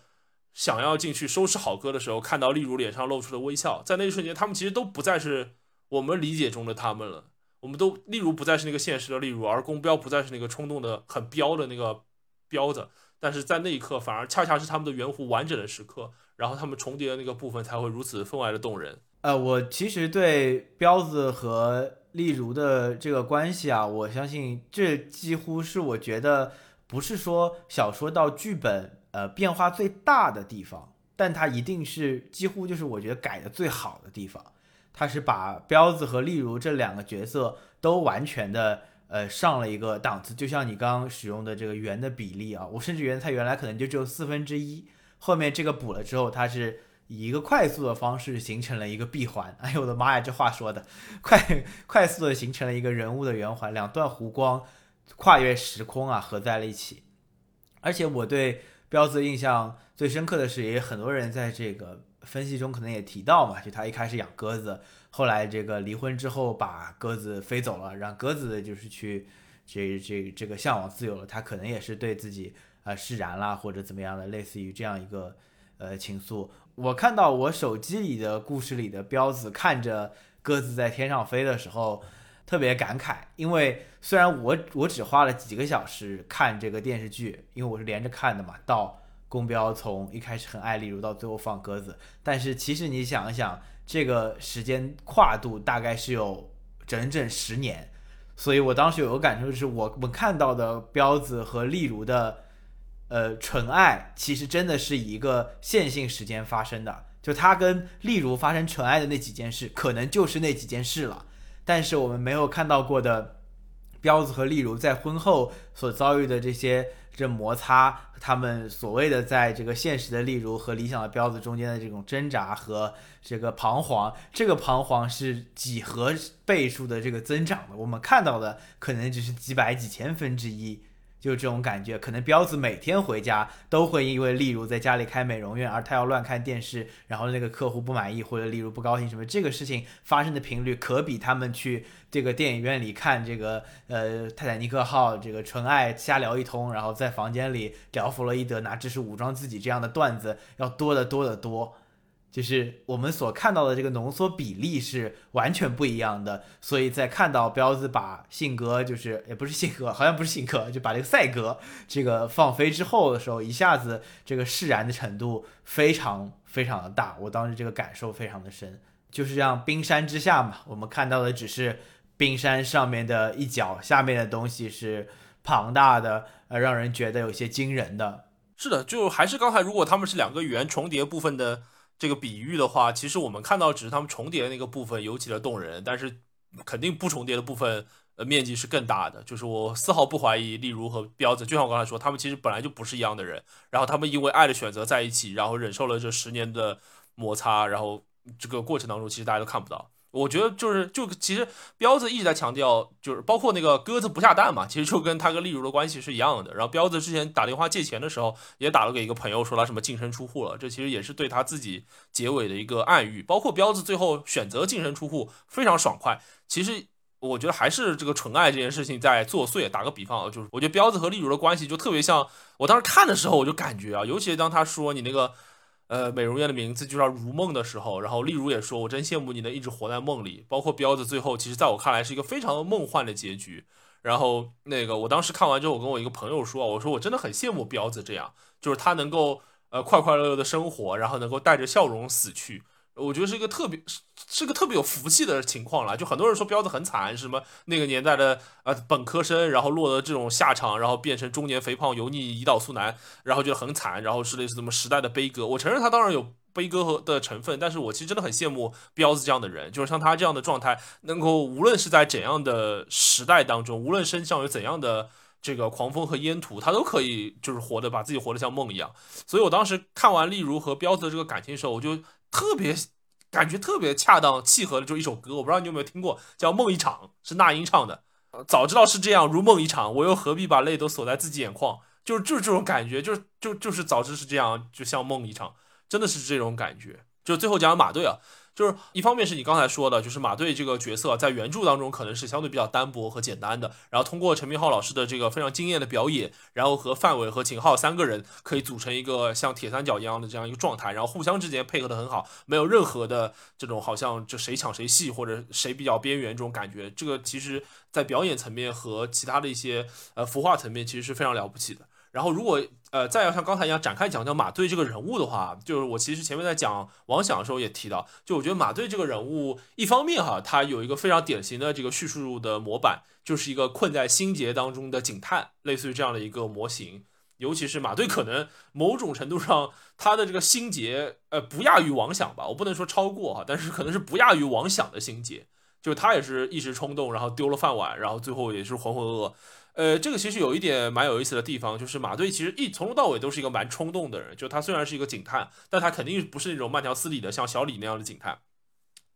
想要进去收拾好歌的时候，看到例如脸上露出的微笑，在那一瞬间，他们其实都不再是我们理解中的他们了。我们都例如不再是那个现实的例如，而公标不再是那个冲动的很彪的那个彪子。但是在那一刻，反而恰恰是他们的圆弧完整的时刻，然后他们重叠的那个部分才会如此分外的动人。呃，我其实对彪子和例如的这个关系啊，我相信这几乎是我觉得不是说小说到剧本呃变化最大的地方，但它一定是几乎就是我觉得改的最好的地方。它是把彪子和例如这两个角色都完全的。呃，上了一个档次，就像你刚刚使用的这个圆的比例啊，我甚至觉得它原来可能就只有四分之一，后面这个补了之后，它是以一个快速的方式形成了一个闭环。哎呦我的妈呀，这话说的，快快速的形成了一个人物的圆环，两段弧光跨越时空啊，合在了一起。而且我对彪子印象最深刻的是，也很多人在这个分析中可能也提到嘛，就他一开始养鸽子。后来这个离婚之后，把鸽子飞走了，让鸽子就是去这这这个向往自由了。他可能也是对自己啊释然啦，或者怎么样的，类似于这样一个呃情愫。我看到我手机里的故事里的彪子看着鸽子在天上飞的时候，特别感慨，因为虽然我我只花了几个小时看这个电视剧，因为我是连着看的嘛，到公彪从一开始很爱例如到最后放鸽子，但是其实你想一想。这个时间跨度大概是有整整十年，所以我当时有个感受，就是我们看到的彪子和例如的，呃，纯爱，其实真的是一个线性时间发生的。就他跟例如发生纯爱的那几件事，可能就是那几件事了。但是我们没有看到过的，彪子和例如在婚后所遭遇的这些。这摩擦，他们所谓的在这个现实的例如和理想的彪子中间的这种挣扎和这个彷徨，这个彷徨是几何倍数的这个增长的，我们看到的可能只是几百几千分之一。就这种感觉，可能彪子每天回家都会因为例如在家里开美容院，而他要乱看电视，然后那个客户不满意或者例如不高兴什么，这个事情发生的频率可比他们去这个电影院里看这个呃泰坦尼克号这个纯爱瞎聊一通，然后在房间里聊弗洛伊德拿知识武装自己这样的段子要多得多得多。就是我们所看到的这个浓缩比例是完全不一样的，所以在看到彪子把性格就是也不是性格，好像不是性格，就把这个赛格这个放飞之后的时候，一下子这个释然的程度非常非常的大，我当时这个感受非常的深，就是这样冰山之下嘛，我们看到的只是冰山上面的一角，下面的东西是庞大的，呃，让人觉得有些惊人的。是的，就还是刚才，如果他们是两个圆重叠部分的。这个比喻的话，其实我们看到只是他们重叠的那个部分尤其的动人，但是肯定不重叠的部分，呃，面积是更大的。就是我丝毫不怀疑，例如和彪子，就像我刚才说，他们其实本来就不是一样的人，然后他们因为爱的选择在一起，然后忍受了这十年的摩擦，然后这个过程当中，其实大家都看不到。我觉得就是就其实彪子一直在强调，就是包括那个鸽子不下蛋嘛，其实就跟他跟例如的关系是一样的。然后彪子之前打电话借钱的时候，也打了给一个朋友，说他什么净身出户了，这其实也是对他自己结尾的一个暗喻。包括彪子最后选择净身出户，非常爽快。其实我觉得还是这个纯爱这件事情在作祟。打个比方啊，就是我觉得彪子和例如的关系就特别像，我当时看的时候我就感觉啊，尤其是当他说你那个。呃，美容院的名字就叫如梦的时候，然后例如也说，我真羡慕你能一直活在梦里。包括彪子最后，其实在我看来是一个非常梦幻的结局。然后那个，我当时看完之后，我跟我一个朋友说，我说我真的很羡慕彪子这样，就是他能够呃快快乐乐的生活，然后能够带着笑容死去。我觉得是一个特别是是个特别有福气的情况了。就很多人说彪子很惨，什么那个年代的呃本科生，然后落得这种下场，然后变成中年肥胖油腻胰岛素男，然后觉得很惨，然后是类似什么时代的悲歌。我承认他当然有悲歌和的成分，但是我其实真的很羡慕彪子这样的人，就是像他这样的状态，能够无论是在怎样的时代当中，无论身上有怎样的这个狂风和烟土，他都可以就是活的把自己活得像梦一样。所以我当时看完例如和彪子的这个感情的时候，我就。特别感觉特别恰当契合的，就一首歌，我不知道你有没有听过，叫《梦一场》，是那英唱的。早知道是这样，如梦一场，我又何必把泪都锁在自己眼眶？就是就是这种感觉，就是就就是早知是这样，就像梦一场，真的是这种感觉。就最后讲马队啊，就是一方面是你刚才说的，就是马队这个角色在原著当中可能是相对比较单薄和简单的，然后通过陈明昊老师的这个非常惊艳的表演，然后和范伟和秦昊三个人可以组成一个像铁三角一样的这样一个状态，然后互相之间配合的很好，没有任何的这种好像就谁抢谁戏或者谁比较边缘这种感觉。这个其实在表演层面和其他的一些呃服化层面其实是非常了不起的。然后，如果呃再要像刚才一样展开讲讲马队这个人物的话，就是我其实前面在讲王响的时候也提到，就我觉得马队这个人物，一方面哈，他有一个非常典型的这个叙述的模板，就是一个困在心结当中的警探，类似于这样的一个模型。尤其是马队，可能某种程度上他的这个心结，呃，不亚于王响吧，我不能说超过哈，但是可能是不亚于王响的心结，就是他也是一时冲动，然后丢了饭碗，然后最后也是浑浑噩噩。呃，这个其实有一点蛮有意思的地方，就是马队其实一从头到尾都是一个蛮冲动的人。就他虽然是一个警探，但他肯定不是那种慢条斯理的，像小李那样的警探。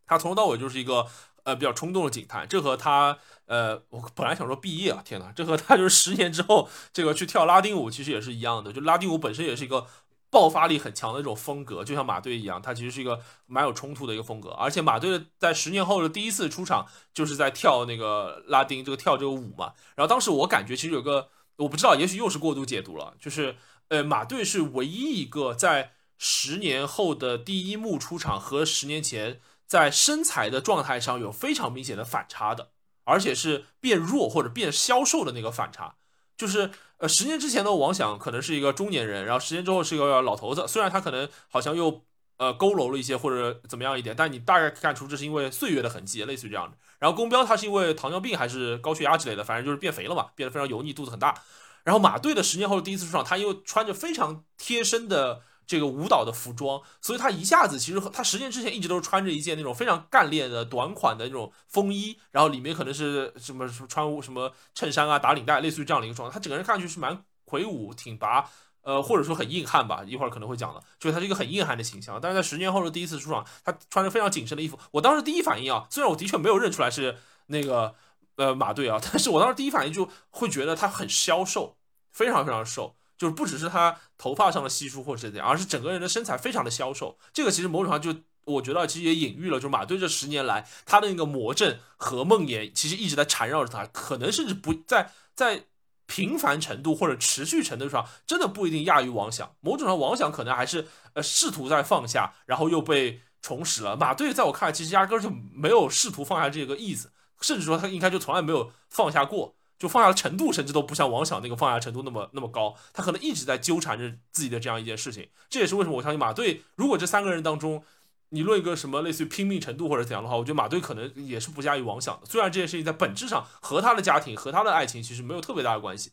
他从头到尾就是一个呃比较冲动的警探。这和他呃，我本来想说毕业啊，天哪，这和他就是十年之后这个去跳拉丁舞其实也是一样的。就拉丁舞本身也是一个。爆发力很强的这种风格，就像马队一样，它其实是一个蛮有冲突的一个风格。而且马队在十年后的第一次出场，就是在跳那个拉丁，这个跳这个舞嘛。然后当时我感觉其实有个，我不知道，也许又是过度解读了，就是呃，马队是唯一一个在十年后的第一幕出场和十年前在身材的状态上有非常明显的反差的，而且是变弱或者变消瘦的那个反差，就是。呃，十年之前的王想可能是一个中年人，然后十年之后是一个老头子。虽然他可能好像又呃佝偻了一些或者怎么样一点，但你大概看出这是因为岁月的痕迹，类似于这样的。然后宫彪他是因为糖尿病还是高血压之类的，反正就是变肥了嘛，变得非常油腻，肚子很大。然后马队的十年后第一次出场，他又穿着非常贴身的。这个舞蹈的服装，所以他一下子其实他十年之前一直都是穿着一件那种非常干练的短款的那种风衣，然后里面可能是什么穿什么衬衫啊、打领带，类似于这样的一个状态。他整个人看上去是蛮魁梧挺拔，呃，或者说很硬汉吧。一会儿可能会讲的，就是他是一个很硬汉的形象。但是在十年后的第一次出场，他穿着非常紧身的衣服，我当时第一反应啊，虽然我的确没有认出来是那个呃马队啊，但是我当时第一反应就会觉得他很消瘦，非常非常瘦。就是不只是他头发上的稀疏或者是怎样，而是整个人的身材非常的消瘦。这个其实某种上就我觉得其实也隐喻了，就是马队这十年来他的那个魔怔和梦魇其实一直在缠绕着他，可能甚至不在在频繁程度或者持续程度上真的不一定亚于王想。某种上王想可能还是呃试图在放下，然后又被重拾了。马队在我看来其实压根就没有试图放下这个意思，甚至说他应该就从来没有放下过。就放下的程度，甚至都不像王响那个放下程度那么那么高。他可能一直在纠缠着自己的这样一件事情。这也是为什么我相信马队，如果这三个人当中，你论一个什么类似于拼命程度或者怎样的话，我觉得马队可能也是不亚于王响的。虽然这件事情在本质上和他的家庭和他的爱情其实没有特别大的关系。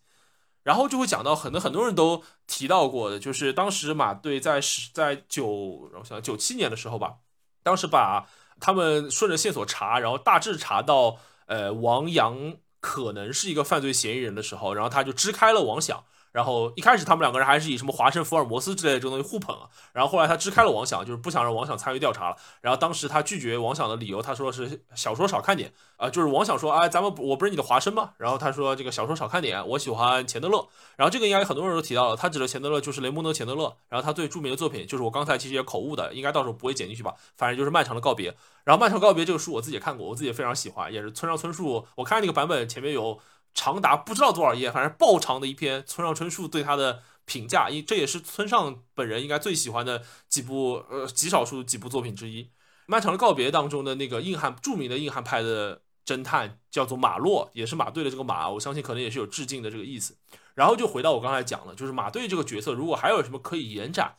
然后就会讲到很多很多人都提到过的，就是当时马队在十在九，我想九七年的时候吧，当时把他们顺着线索查，然后大致查到呃王阳。可能是一个犯罪嫌疑人的时候，然后他就支开了王想。然后一开始他们两个人还是以什么华生、福尔摩斯之类的这种东西互捧啊。然后后来他支开了王响，就是不想让王响参与调查了。然后当时他拒绝王响的理由，他说是小说少看点啊。就是王响说，哎，咱们我不是你的华生吗？然后他说这个小说少看点，我喜欢钱德勒。然后这个应该很多人都提到了，他指的钱德勒就是雷蒙德·钱德勒。然后他最著名的作品就是我刚才其实也口误的，应该到时候不会剪进去吧？反正就是《漫长的告别》。然后《漫长告别》这个书我自己也看过，我自己也非常喜欢，也是村上春树。我看那个版本前面有。长达不知道多少页，反正爆长的一篇村上春树对他的评价，因这也是村上本人应该最喜欢的几部呃极少数几部作品之一。漫长的告别当中的那个硬汉，著名的硬汉派的侦探叫做马洛，也是马队的这个马，我相信可能也是有致敬的这个意思。然后就回到我刚才讲了，就是马队这个角色，如果还有什么可以延展，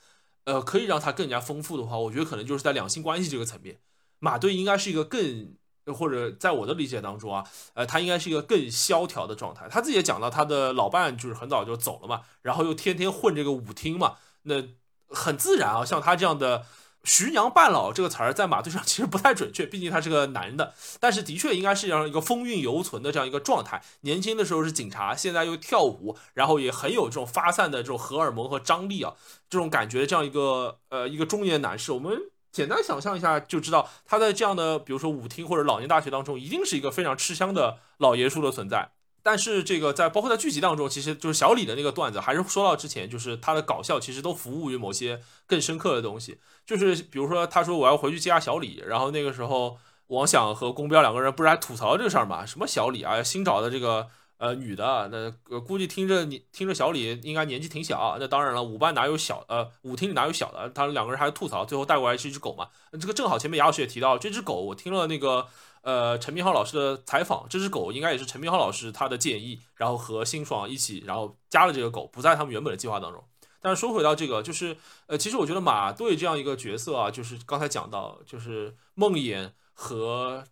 呃，可以让他更加丰富的话，我觉得可能就是在两性关系这个层面，马队应该是一个更。或者在我的理解当中啊，呃，他应该是一个更萧条的状态。他自己也讲到，他的老伴就是很早就走了嘛，然后又天天混这个舞厅嘛，那很自然啊。像他这样的“徐娘半老”这个词儿，在马队上 其实不太准确，毕竟他是个男的，但是的确应该是这样一个风韵犹存的这样一个状态。年轻的时候是警察，现在又跳舞，然后也很有这种发散的这种荷尔蒙和张力啊，这种感觉，这样一个呃一个中年男士，我们。简单想象一下就知道，他在这样的比如说舞厅或者老年大学当中，一定是一个非常吃香的老爷叔的存在。但是这个在包括在剧集当中，其实就是小李的那个段子，还是说到之前，就是他的搞笑其实都服务于某些更深刻的东西。就是比如说，他说我要回去接下小李，然后那个时候王想和宫彪两个人不是还吐槽这个事儿嘛？什么小李啊，新找的这个呃女的，那估计听着你听着小李应该年纪挺小。那当然了，舞伴哪有小呃舞厅里哪有小的？他两个人还吐槽，最后带过来是一只狗嘛？这个正好前面杨老师也提到，这只狗我听了那个。呃，陈明昊老师的采访，这只狗应该也是陈明昊老师他的建议，然后和辛爽一起，然后加了这个狗，不在他们原本的计划当中。但是说回到这个，就是呃，其实我觉得马队这样一个角色啊，就是刚才讲到，就是梦魇和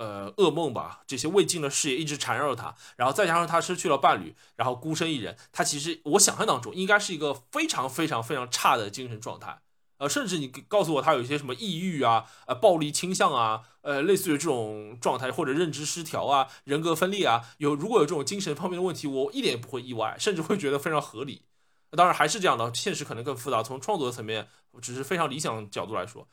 呃噩梦吧，这些未尽的事业一直缠绕着他，然后再加上他失去了伴侣，然后孤身一人，他其实我想象当中应该是一个非常非常非常差的精神状态。呃，甚至你告诉我他有一些什么抑郁啊，呃，暴力倾向啊，呃，类似于这种状态或者认知失调啊，人格分裂啊，有如果有这种精神方面的问题，我一点也不会意外，甚至会觉得非常合理。当然还是这样的，现实可能更复杂。从创作层面，只是非常理想角度来说，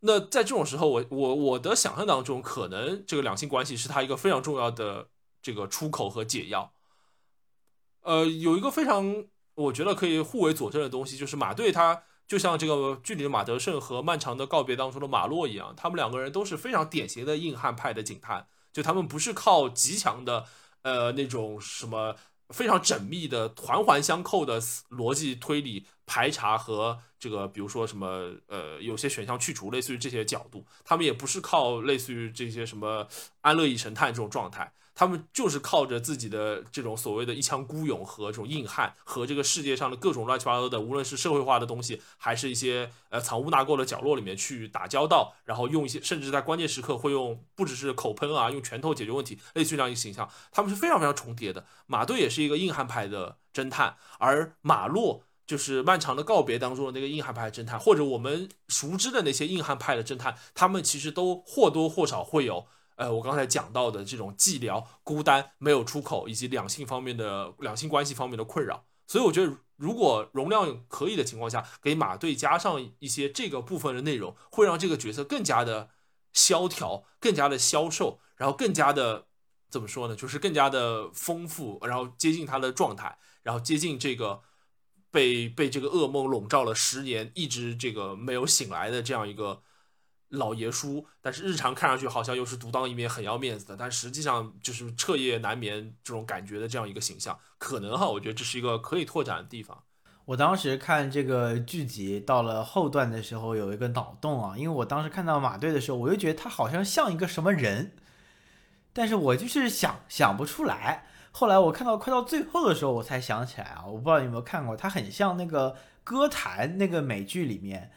那在这种时候，我我我的想象当中，可能这个两性关系是他一个非常重要的这个出口和解药。呃，有一个非常我觉得可以互为佐证的东西，就是马队他。就像这个剧里的马德胜和《漫长的告别》当中的马洛一样，他们两个人都是非常典型的硬汉派的警探。就他们不是靠极强的，呃，那种什么非常缜密的环环相扣的逻辑推理排查和这个，比如说什么，呃，有些选项去除，类似于这些角度。他们也不是靠类似于这些什么安乐椅神探这种状态。他们就是靠着自己的这种所谓的一腔孤勇和这种硬汉，和这个世界上的各种乱七八糟的，无论是社会化的东西，还是一些呃藏污纳垢的角落里面去打交道，然后用一些，甚至在关键时刻会用不只是口喷啊，用拳头解决问题，类似于这样一个形象，他们是非常非常重叠的。马队也是一个硬汉派的侦探，而马洛就是漫长的告别当中的那个硬汉派侦探，或者我们熟知的那些硬汉派的侦探，他们其实都或多或少会有。呃，我刚才讲到的这种寂寥、孤单、没有出口，以及两性方面的两性关系方面的困扰，所以我觉得，如果容量可以的情况下，给马队加上一些这个部分的内容，会让这个角色更加的萧条，更加的消瘦，然后更加的怎么说呢？就是更加的丰富，然后接近他的状态，然后接近这个被被这个噩梦笼罩了十年，一直这个没有醒来的这样一个。老爷叔，但是日常看上去好像又是独当一面、很要面子的，但实际上就是彻夜难眠这种感觉的这样一个形象，可能哈，我觉得这是一个可以拓展的地方。我当时看这个剧集到了后段的时候，有一个脑洞啊，因为我当时看到马队的时候，我就觉得他好像像一个什么人，但是我就是想想不出来。后来我看到快到最后的时候，我才想起来啊，我不知道你有没有看过，他很像那个歌坛那个美剧里面。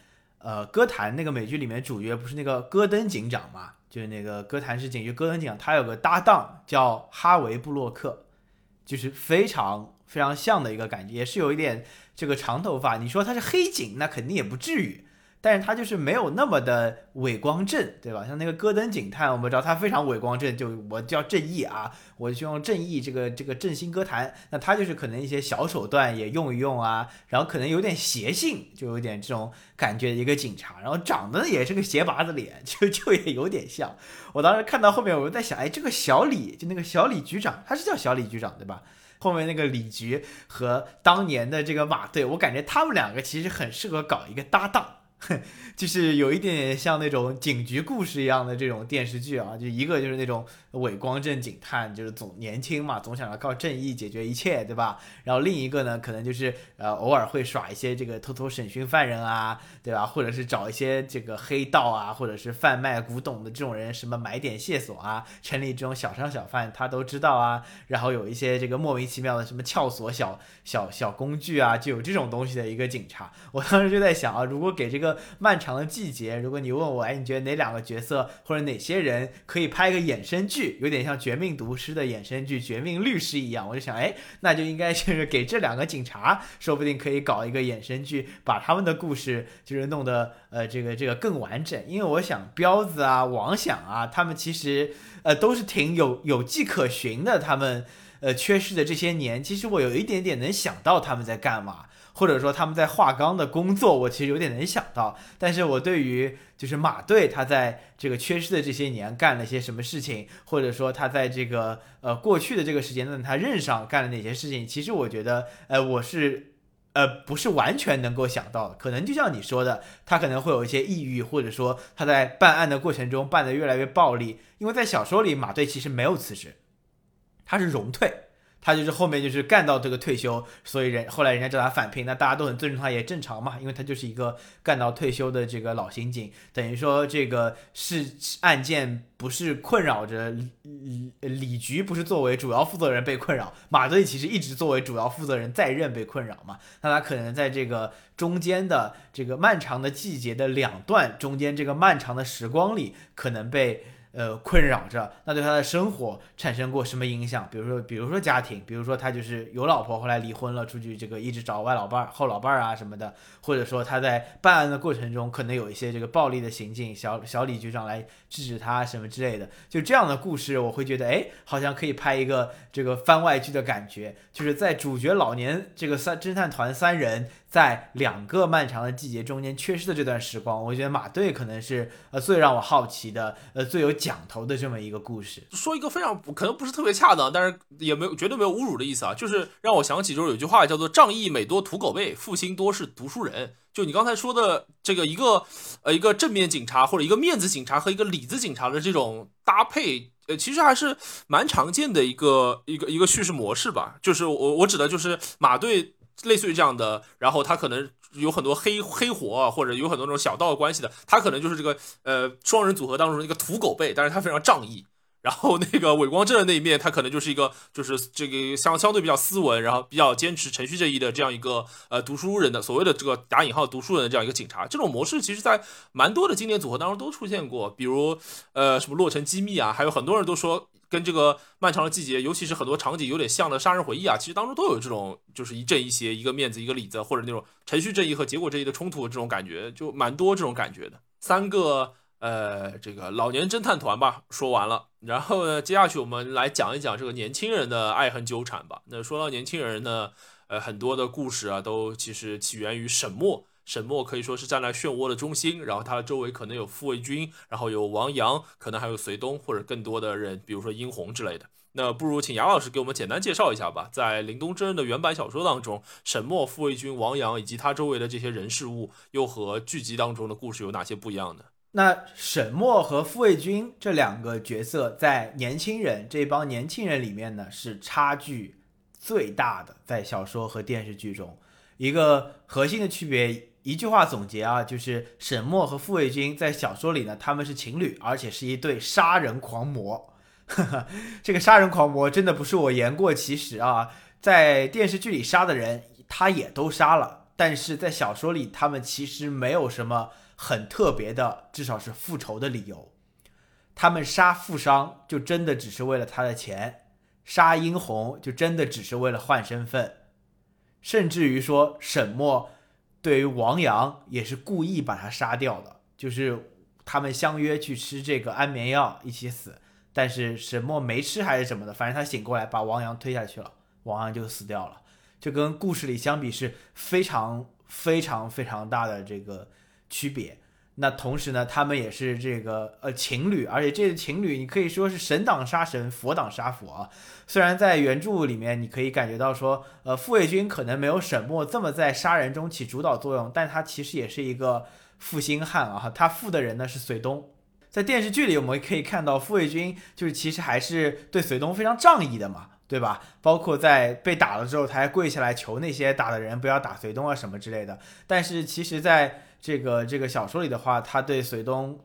呃，歌坛那个美剧里面主角不是那个戈登警长嘛？就是那个歌坛是警局戈登警长，他有个搭档叫哈维布洛克，就是非常非常像的一个感觉，也是有一点这个长头发。你说他是黑警，那肯定也不至于。但是他就是没有那么的伟光正，对吧？像那个戈登警探，我们知道他非常伟光正，就我叫正义啊，我就用正义这个这个振兴歌坛。那他就是可能一些小手段也用一用啊，然后可能有点邪性，就有点这种感觉一个警察，然后长得也是个斜拔子脸，就就也有点像。我当时看到后面，我就在想，哎，这个小李就那个小李局长，他是叫小李局长对吧？后面那个李局和当年的这个马队，我感觉他们两个其实很适合搞一个搭档。就是有一点点像那种警局故事一样的这种电视剧啊，就一个就是那种伪光正警探，就是总年轻嘛，总想着靠正义解决一切，对吧？然后另一个呢，可能就是呃偶尔会耍一些这个偷偷审讯犯人啊，对吧？或者是找一些这个黑道啊，或者是贩卖古董的这种人，什么买点线索啊，城里这种小商小贩他都知道啊。然后有一些这个莫名其妙的什么撬锁小小小工具啊，就有这种东西的一个警察。我当时就在想啊，如果给这个漫长的季节，如果你问我，哎，你觉得哪两个角色或者哪些人可以拍一个衍生剧，有点像《绝命毒师》的衍生剧《绝命律师》一样，我就想，哎，那就应该就是给这两个警察，说不定可以搞一个衍生剧，把他们的故事就是弄得呃这个这个更完整。因为我想彪子啊、王想啊，他们其实呃都是挺有有迹可循的，他们。呃缺失的这些年，其实我有一点点能想到他们在干嘛。或者说他们在画钢的工作，我其实有点能想到，但是我对于就是马队他在这个缺失的这些年干了些什么事情，或者说他在这个呃过去的这个时间段他任上干了哪些事情，其实我觉得呃我是呃不是完全能够想到的，可能就像你说的，他可能会有一些抑郁，或者说他在办案的过程中办得越来越暴力，因为在小说里马队其实没有辞职，他是荣退。他就是后面就是干到这个退休，所以人后来人家叫他返聘，那大家都很尊重他，也正常嘛，因为他就是一个干到退休的这个老刑警，等于说这个是案件不是困扰着李李局，不是作为主要负责人被困扰，马队其实一直作为主要负责人在任被困扰嘛，那他可能在这个中间的这个漫长的季节的两段中间这个漫长的时光里，可能被。呃，困扰着，那对他的生活产生过什么影响？比如说，比如说家庭，比如说他就是有老婆，后来离婚了，出去这个一直找外老伴儿、后老伴儿啊什么的，或者说他在办案的过程中可能有一些这个暴力的行径，小小李局长来制止他什么之类的，就这样的故事，我会觉得，哎，好像可以拍一个这个番外剧的感觉，就是在主角老年这个三侦探团三人。在两个漫长的季节中间缺失的这段时光，我觉得马队可能是呃最让我好奇的，呃最有讲头的这么一个故事。说一个非常可能不是特别恰当，但是也没有绝对没有侮辱的意思啊，就是让我想起就是有句话叫做“仗义每多屠狗辈，负心多是读书人”。就你刚才说的这个一个 呃一个正面警察或者一个面子警察和一个里子警察的这种搭配，呃其实还是蛮常见的一个一个一个叙事模式吧。就是我我指的就是马队。类似于这样的，然后他可能有很多黑黑活，或者有很多这种小道关系的，他可能就是这个呃双人组合当中的一个土狗辈，但是他非常仗义。然后那个伪光正的那一面，他可能就是一个就是这个相相对比较斯文，然后比较坚持程序正义的这样一个呃读书人的所谓的这个打引号读书人的这样一个警察。这种模式其实在蛮多的经典组合当中都出现过，比如呃什么洛城机密啊，还有很多人都说。跟这个漫长的季节，尤其是很多场景有点像的杀人回忆啊，其实当中都有这种就是一正一邪，一个面子一个里子，或者那种程序正义和结果正义的冲突这种感觉，就蛮多这种感觉的。三个呃，这个老年侦探团吧，说完了，然后呢，接下去我们来讲一讲这个年轻人的爱恨纠缠吧。那说到年轻人呢，呃，很多的故事啊，都其实起源于沈墨。沈墨可以说是站在漩涡的中心，然后他的周围可能有傅卫军，然后有王阳，可能还有隋东或者更多的人，比如说殷红之类的。那不如请杨老师给我们简单介绍一下吧。在林东真人的原版小说当中，沈墨、傅卫军、王阳以及他周围的这些人事物，又和剧集当中的故事有哪些不一样呢？那沈墨和傅卫军这两个角色，在年轻人这帮年轻人里面呢，是差距最大的，在小说和电视剧中，一个核心的区别。一句话总结啊，就是沈墨和傅卫军在小说里呢，他们是情侣，而且是一对杀人狂魔。这个杀人狂魔真的不是我言过其实啊，在电视剧里杀的人他也都杀了，但是在小说里他们其实没有什么很特别的，至少是复仇的理由。他们杀富商就真的只是为了他的钱，杀殷红就真的只是为了换身份，甚至于说沈墨。对于王阳也是故意把他杀掉的，就是他们相约去吃这个安眠药一起死，但是沈墨没吃还是什么的，反正他醒过来把王阳推下去了，王阳就死掉了，这跟故事里相比是非常非常非常大的这个区别。那同时呢，他们也是这个呃情侣，而且这个情侣你可以说是神挡杀神，佛挡杀佛啊。虽然在原著里面你可以感觉到说，呃，傅卫军可能没有沈墨这么在杀人中起主导作用，但他其实也是一个负心汉啊。他负的人呢是隋东，在电视剧里我们可以看到傅卫军就是其实还是对隋东非常仗义的嘛，对吧？包括在被打了之后，他还跪下来求那些打的人不要打隋东啊什么之类的。但是其实，在这个这个小说里的话，他对隋东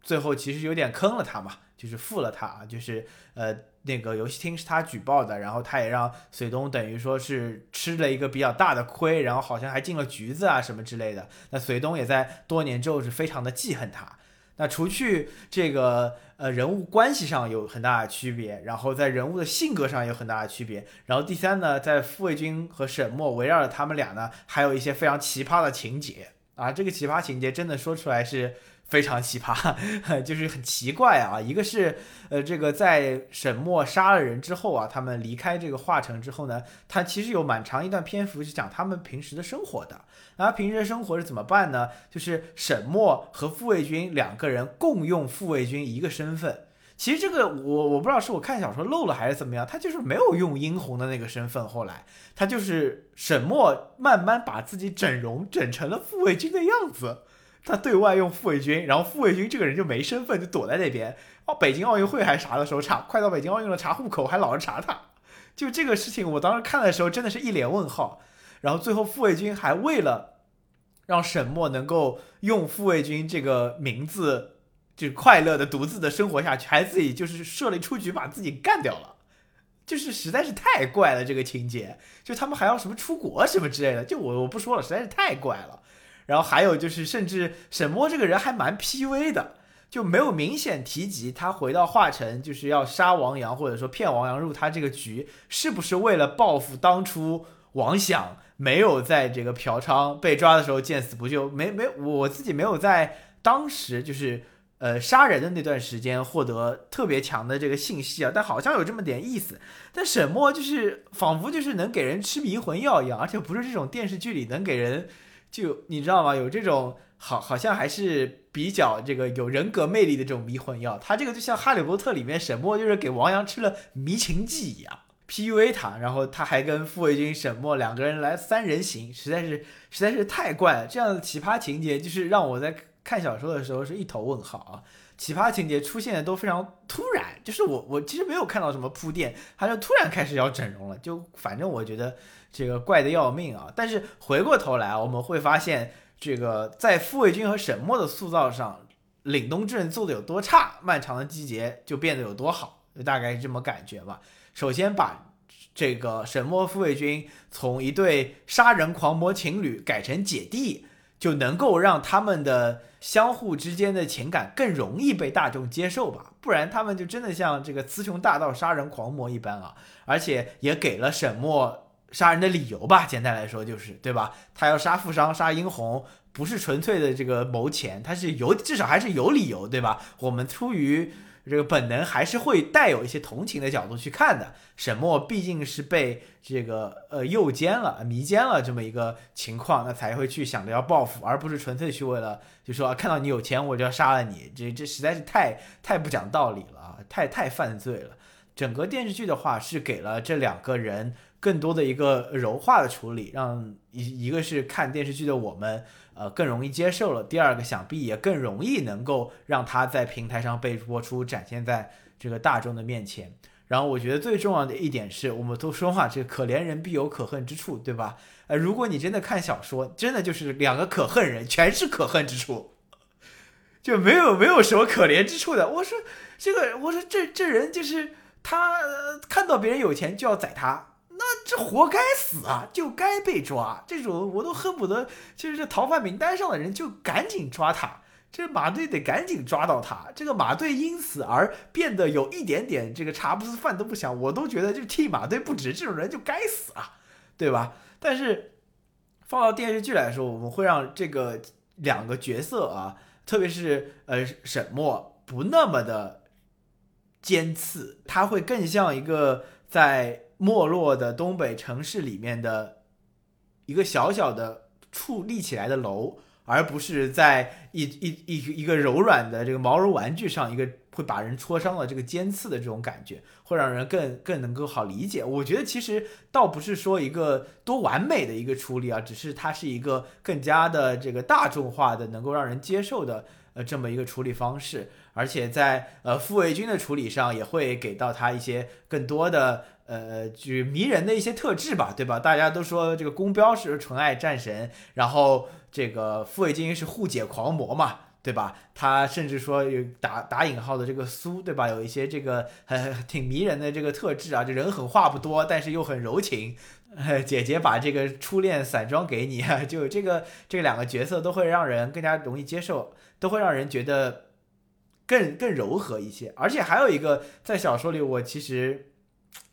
最后其实有点坑了他嘛，就是负了他啊，就是呃那个游戏厅是他举报的，然后他也让隋东等于说是吃了一个比较大的亏，然后好像还进了局子啊什么之类的。那隋东也在多年之后是非常的记恨他。那除去这个呃人物关系上有很大的区别，然后在人物的性格上有很大的区别，然后第三呢，在傅卫军和沈墨围绕着他们俩呢，还有一些非常奇葩的情节。啊，这个奇葩情节真的说出来是非常奇葩，就是很奇怪啊。一个是，呃，这个在沈墨杀了人之后啊，他们离开这个华城之后呢，他其实有蛮长一段篇幅是讲他们平时的生活的。那平时的生活是怎么办呢？就是沈墨和傅卫军两个人共用傅卫军一个身份。其实这个我我不知道是我看小说漏了还是怎么样，他就是没有用殷红的那个身份。后来他就是沈墨慢慢把自己整容整成了傅卫军的样子。他对外用傅卫军，然后傅卫军这个人就没身份，就躲在那边。哦，北京奥运会还啥的时候查，快到北京奥运了查户口还老是查他。就这个事情，我当时看的时候真的是一脸问号。然后最后傅卫军还为了让沈墨能够用傅卫军这个名字，就快乐的独自的生活下去，还自己就是设了一出局把自己干掉了。就是实在是太怪了这个情节，就他们还要什么出国什么之类的，就我我不说了，实在是太怪了。然后还有就是，甚至沈墨这个人还蛮 P V 的，就没有明显提及他回到华城就是要杀王阳，或者说骗王阳入他这个局，是不是为了报复当初王想没有在这个嫖娼被抓的时候见死不救？没没，我自己没有在当时就是呃杀人的那段时间获得特别强的这个信息啊，但好像有这么点意思。但沈墨就是仿佛就是能给人吃迷魂药一样，而且不是这种电视剧里能给人。就你知道吗？有这种好，好像还是比较这个有人格魅力的这种迷魂药。他这个就像《哈利波特》里面沈墨就是给王阳吃了迷情剂一样，PUA 他。然后他还跟傅卫军、沈墨两个人来三人行，实在是实在是太怪了。这样的奇葩情节就是让我在看小说的时候是一头问号啊！奇葩情节出现的都非常突然，就是我我其实没有看到什么铺垫，他就突然开始要整容了。就反正我觉得。这个怪的要命啊！但是回过头来，我们会发现，这个在傅卫军和沈墨的塑造上，凛东镇做的有多差，漫长的季节就变得有多好，就大概是这么感觉吧。首先把这个沈墨、傅卫军从一对杀人狂魔情侣改成姐弟，就能够让他们的相互之间的情感更容易被大众接受吧。不然他们就真的像这个雌雄大盗、杀人狂魔一般啊！而且也给了沈墨。杀人的理由吧，简单来说就是，对吧？他要杀富商、杀殷红，不是纯粹的这个谋钱，他是有至少还是有理由，对吧？我们出于这个本能，还是会带有一些同情的角度去看的。沈墨毕竟是被这个呃诱奸了、迷奸了这么一个情况，那才会去想着要报复，而不是纯粹去为了就说看到你有钱我就要杀了你，这这实在是太太不讲道理了啊，太太犯罪了。整个电视剧的话是给了这两个人。更多的一个柔化的处理，让一一个是看电视剧的我们，呃，更容易接受了。第二个，想必也更容易能够让它在平台上被播出，展现在这个大众的面前。然后，我觉得最重要的一点是，我们都说嘛，这可怜人必有可恨之处，对吧？呃，如果你真的看小说，真的就是两个可恨人，全是可恨之处，就没有没有什么可怜之处的。我说这个，我说这这人就是他看到别人有钱就要宰他。那这活该死啊，就该被抓。这种我都恨不得，就是这逃犯名单上的人就赶紧抓他。这马队得赶紧抓到他。这个马队因此而变得有一点点这个茶不思饭都不想，我都觉得就替马队不值。这种人就该死啊，对吧？但是放到电视剧来说，我们会让这个两个角色啊，特别是呃沈墨不那么的尖刺，他会更像一个在。没落的东北城市里面的一个小小的矗立起来的楼，而不是在一一一一个柔软的这个毛绒玩具上，一个会把人戳伤了这个尖刺的这种感觉，会让人更更能够好理解。我觉得其实倒不是说一个多完美的一个处理啊，只是它是一个更加的这个大众化的，能够让人接受的呃这么一个处理方式。而且在呃傅卫军的处理上，也会给到他一些更多的。呃，就迷人的一些特质吧，对吧？大家都说这个宫彪是纯爱战神，然后这个傅卫军是护姐狂魔嘛，对吧？他甚至说有打打引号的这个苏，对吧？有一些这个很挺迷人的这个特质啊，这人狠话不多，但是又很柔情。姐姐把这个初恋散装给你，就这个这两个角色都会让人更加容易接受，都会让人觉得更更柔和一些。而且还有一个在小说里，我其实。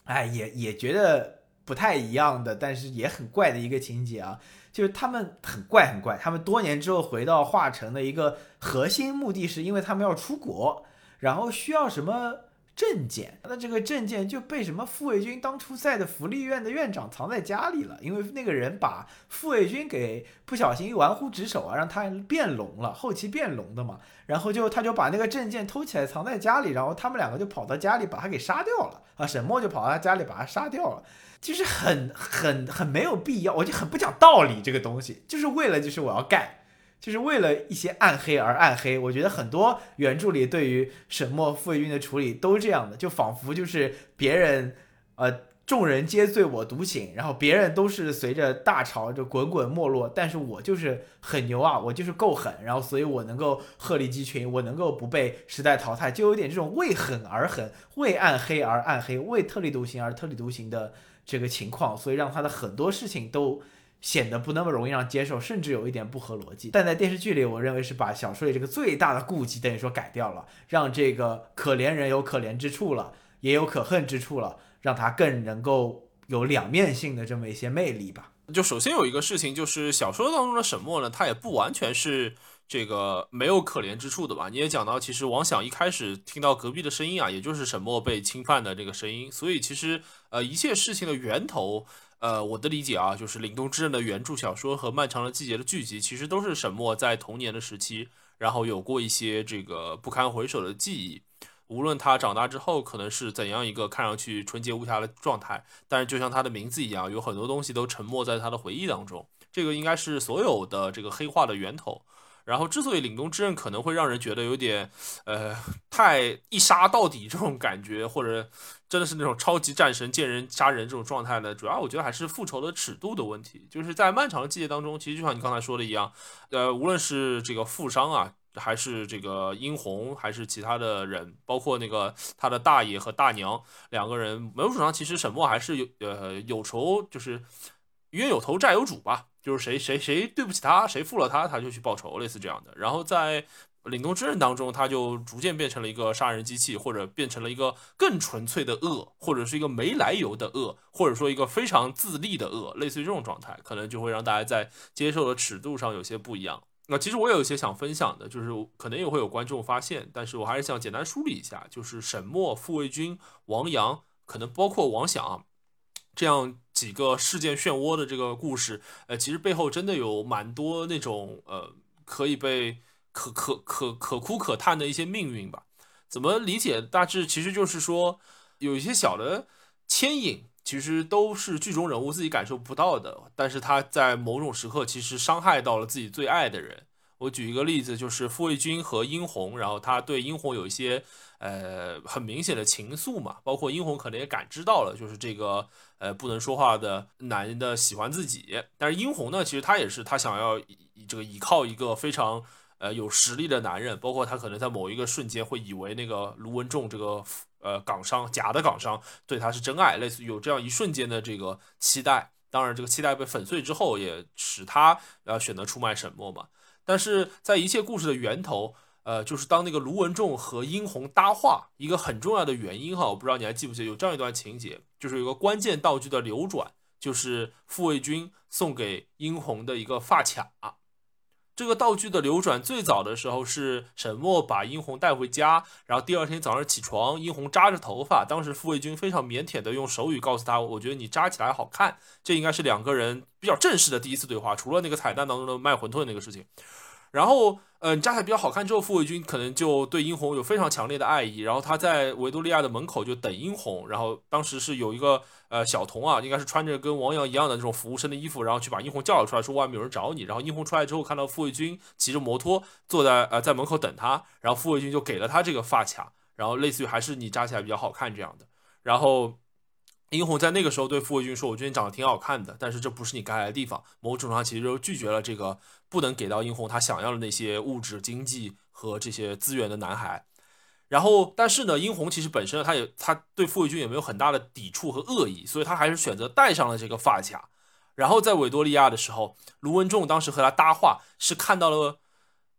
哎，也也觉得不太一样的，但是也很怪的一个情节啊，就是他们很怪很怪，他们多年之后回到化城的一个核心目的是因为他们要出国，然后需要什么？证件，那这个证件就被什么傅卫军当初在的福利院的院长藏在家里了，因为那个人把傅卫军给不小心玩忽职守啊，让他变聋了，后期变聋的嘛，然后就他就把那个证件偷起来藏在家里，然后他们两个就跑到家里把他给杀掉了。啊，沈墨就跑到他家里把他杀掉了，就是很很很没有必要，我就很不讲道理这个东西，就是为了就是我要干。就是为了一些暗黑而暗黑，我觉得很多原著里对于沈墨、傅卫军的处理都这样的，就仿佛就是别人，呃，众人皆醉我独醒，然后别人都是随着大潮就滚滚没落，但是我就是很牛啊，我就是够狠，然后所以我能够鹤立鸡群，我能够不被时代淘汰，就有点这种为狠而狠，为暗黑而暗黑，为特立独行而特立独行的这个情况，所以让他的很多事情都。显得不那么容易让接受，甚至有一点不合逻辑。但在电视剧里，我认为是把小说里这个最大的顾忌等于说改掉了，让这个可怜人有可怜之处了，也有可恨之处了，让他更能够有两面性的这么一些魅力吧。就首先有一个事情，就是小说当中的沈墨呢，他也不完全是这个没有可怜之处的吧？你也讲到，其实王想一开始听到隔壁的声音啊，也就是沈墨被侵犯的这个声音，所以其实呃一切事情的源头。呃，我的理解啊，就是《凛冬之刃》的原著小说和《漫长的季节》的剧集，其实都是沈墨在童年的时期，然后有过一些这个不堪回首的记忆。无论他长大之后可能是怎样一个看上去纯洁无瑕的状态，但是就像他的名字一样，有很多东西都沉没在他的回忆当中。这个应该是所有的这个黑化的源头。然后，之所以凛冬之刃可能会让人觉得有点，呃，太一杀到底这种感觉，或者真的是那种超级战神见人杀人这种状态呢？主要我觉得还是复仇的尺度的问题。就是在漫长的季节当中，其实就像你刚才说的一样，呃，无论是这个富商啊，还是这个殷红，还是其他的人，包括那个他的大爷和大娘两个人，某种上其实沈墨还是有呃有仇，就是冤有头债有主吧。就是谁谁谁对不起他，谁负了他，他就去报仇，类似这样的。然后在凛冬之刃当中，他就逐渐变成了一个杀人机器，或者变成了一个更纯粹的恶，或者是一个没来由的恶，或者说一个非常自立的恶，类似于这种状态，可能就会让大家在接受的尺度上有些不一样。那其实我有一些想分享的，就是可能也会有观众发现，但是我还是想简单梳理一下，就是沈墨、傅卫军、王阳，可能包括王想。这样几个事件漩涡的这个故事，呃，其实背后真的有蛮多那种呃，可以被可可可可哭可叹的一些命运吧？怎么理解？大致其实就是说，有一些小的牵引，其实都是剧中人物自己感受不到的，但是他在某种时刻其实伤害到了自己最爱的人。我举一个例子，就是傅卫军和殷红，然后他对殷红有一些呃很明显的情愫嘛，包括殷红可能也感知到了，就是这个呃不能说话的男人的喜欢自己，但是殷红呢，其实他也是他想要这个依靠一个非常呃有实力的男人，包括他可能在某一个瞬间会以为那个卢文仲这个呃港商假的港商对他是真爱，类似有这样一瞬间的这个期待，当然这个期待被粉碎之后，也使他呃选择出卖沈墨嘛。但是在一切故事的源头，呃，就是当那个卢文仲和殷红搭话，一个很重要的原因哈，我不知道你还记不记得有这样一段情节，就是有个关键道具的流转，就是傅卫军送给殷红的一个发卡。这个道具的流转最早的时候是沈墨把殷红带回家，然后第二天早上起床，殷红扎着头发，当时傅卫军非常腼腆的用手语告诉他，我觉得你扎起来好看。这应该是两个人比较正式的第一次对话，除了那个彩蛋当中的卖馄饨那个事情。然后，呃，扎起来比较好看之后，傅卫军可能就对殷红有非常强烈的爱意。然后他在维多利亚的门口就等殷红。然后当时是有一个呃小童啊，应该是穿着跟王阳一样的这种服务生的衣服，然后去把殷红叫了出来，说外面有人找你。然后殷红出来之后，看到傅卫军骑着摩托坐在呃在门口等他，然后傅卫军就给了他这个发卡，然后类似于还是你扎起来比较好看这样的。然后。殷红在那个时候对傅卫军说：“我觉得你长得挺好看的，但是这不是你该来的地方。”某种程度上，其实就拒绝了这个不能给到殷红他想要的那些物质、经济和这些资源的男孩。然后，但是呢，殷红其实本身他也他对傅卫军也没有很大的抵触和恶意，所以他还是选择戴上了这个发卡。然后在维多利亚的时候，卢文仲当时和他搭话，是看到了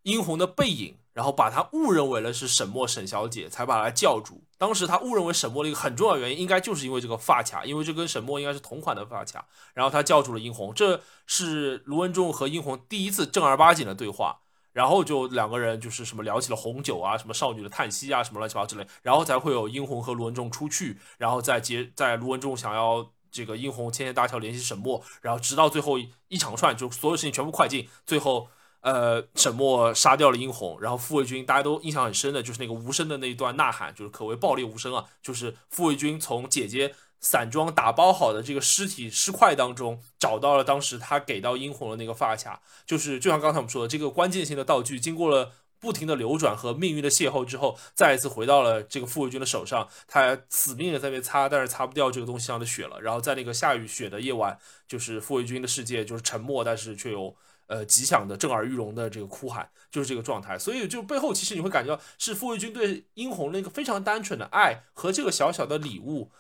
殷红的背影，然后把他误认为了是沈墨沈小姐，才把他叫住。当时他误认为沈墨的一个很重要原因，应该就是因为这个发卡，因为这跟沈墨应该是同款的发卡。然后他叫住了殷红，这是卢文仲和殷红第一次正儿八经的对话。然后就两个人就是什么聊起了红酒啊，什么少女的叹息啊，什么乱七八糟之类。然后才会有殷红和卢文仲出去，然后再接在卢文仲想要这个殷红牵线搭桥联系沈墨，然后直到最后一长串，就所有事情全部快进，最后。呃，沈墨杀掉了殷红，然后傅卫军大家都印象很深的，就是那个无声的那一段呐喊，就是可谓爆裂无声啊。就是傅卫军从姐姐散装打包好的这个尸体尸块当中找到了当时他给到殷红的那个发卡，就是就像刚才我们说的，这个关键性的道具经过了不停的流转和命运的邂逅之后，再一次回到了这个傅卫军的手上，他死命的在那边擦，但是擦不掉这个东西上的血了。然后在那个下雨雪的夜晚，就是傅卫军的世界就是沉默，但是却有。呃，吉祥的震耳欲聋的这个哭喊，就是这个状态。所以，就背后其实你会感觉到是傅卫军对殷红那个非常单纯的爱和这个小小的礼物，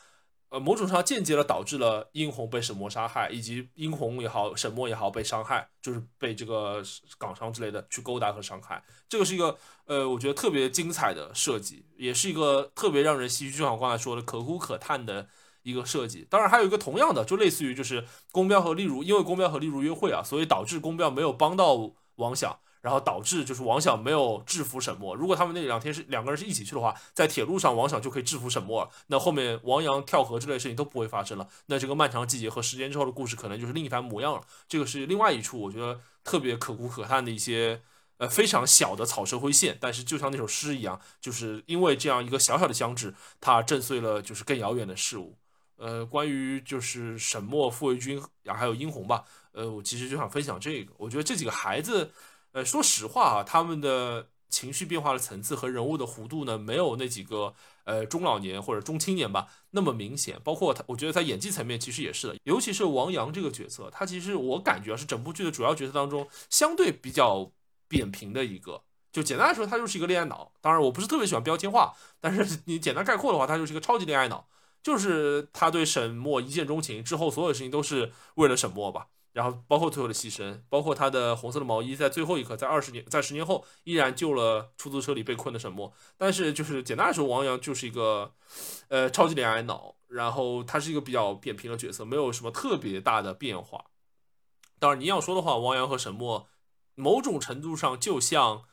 呃，某种上间接的导致了殷红被沈墨杀害，以及殷红也好，沈墨也好被伤害，就是被这个港商之类的去勾搭和伤害。这个是一个呃，我觉得特别精彩的设计，也是一个特别让人唏嘘，就像我刚才说的，可哭可叹的。一个设计，当然还有一个同样的，就类似于就是宫彪和丽如，因为宫彪和丽如约会啊，所以导致宫彪没有帮到王想，然后导致就是王想没有制服沈墨。如果他们那两天是两个人是一起去的话，在铁路上王想就可以制服沈墨了，那后面王阳跳河之类的事情都不会发生了。那这个漫长季节和十年之后的故事可能就是另一番模样了。这个是另外一处我觉得特别可哭可叹的一些呃非常小的草蛇灰线，但是就像那首诗一样，就是因为这样一个小小的相知，它震碎了就是更遥远的事物。呃，关于就是沈墨、傅卫军然后，还有殷红吧，呃，我其实就想分享这个。我觉得这几个孩子，呃，说实话啊，他们的情绪变化的层次和人物的弧度呢，没有那几个呃中老年或者中青年吧那么明显。包括他，我觉得在演技层面其实也是的，尤其是王阳这个角色，他其实我感觉是整部剧的主要角色当中相对比较扁平的一个。就简单来说，他就是一个恋爱脑。当然，我不是特别喜欢标签化，但是你简单概括的话，他就是一个超级恋爱脑。就是他对沈墨一见钟情之后，所有事情都是为了沈墨吧。然后包括最后的牺牲，包括他的红色的毛衣，在最后一刻，在二十年，在十年后依然救了出租车里被困的沈墨。但是就是简单来说，王阳就是一个，呃，超级恋爱脑。然后他是一个比较扁平的角色，没有什么特别大的变化。当然你要说的话，王阳和沈墨某种程度上就像，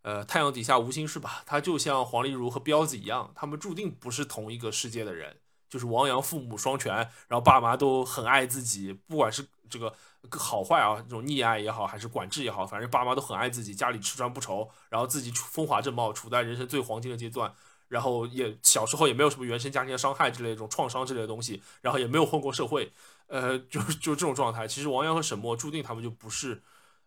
呃，太阳底下无心事吧。他就像黄丽如和彪子一样，他们注定不是同一个世界的人。就是王阳父母双全，然后爸妈都很爱自己，不管是这个好坏啊，这种溺爱也好，还是管制也好，反正爸妈都很爱自己，家里吃穿不愁，然后自己风华正茂，处在人生最黄金的阶段，然后也小时候也没有什么原生家庭的伤害之类这种创伤之类的东西，然后也没有混过社会，呃，就就这种状态，其实王阳和沈墨注定他们就不是。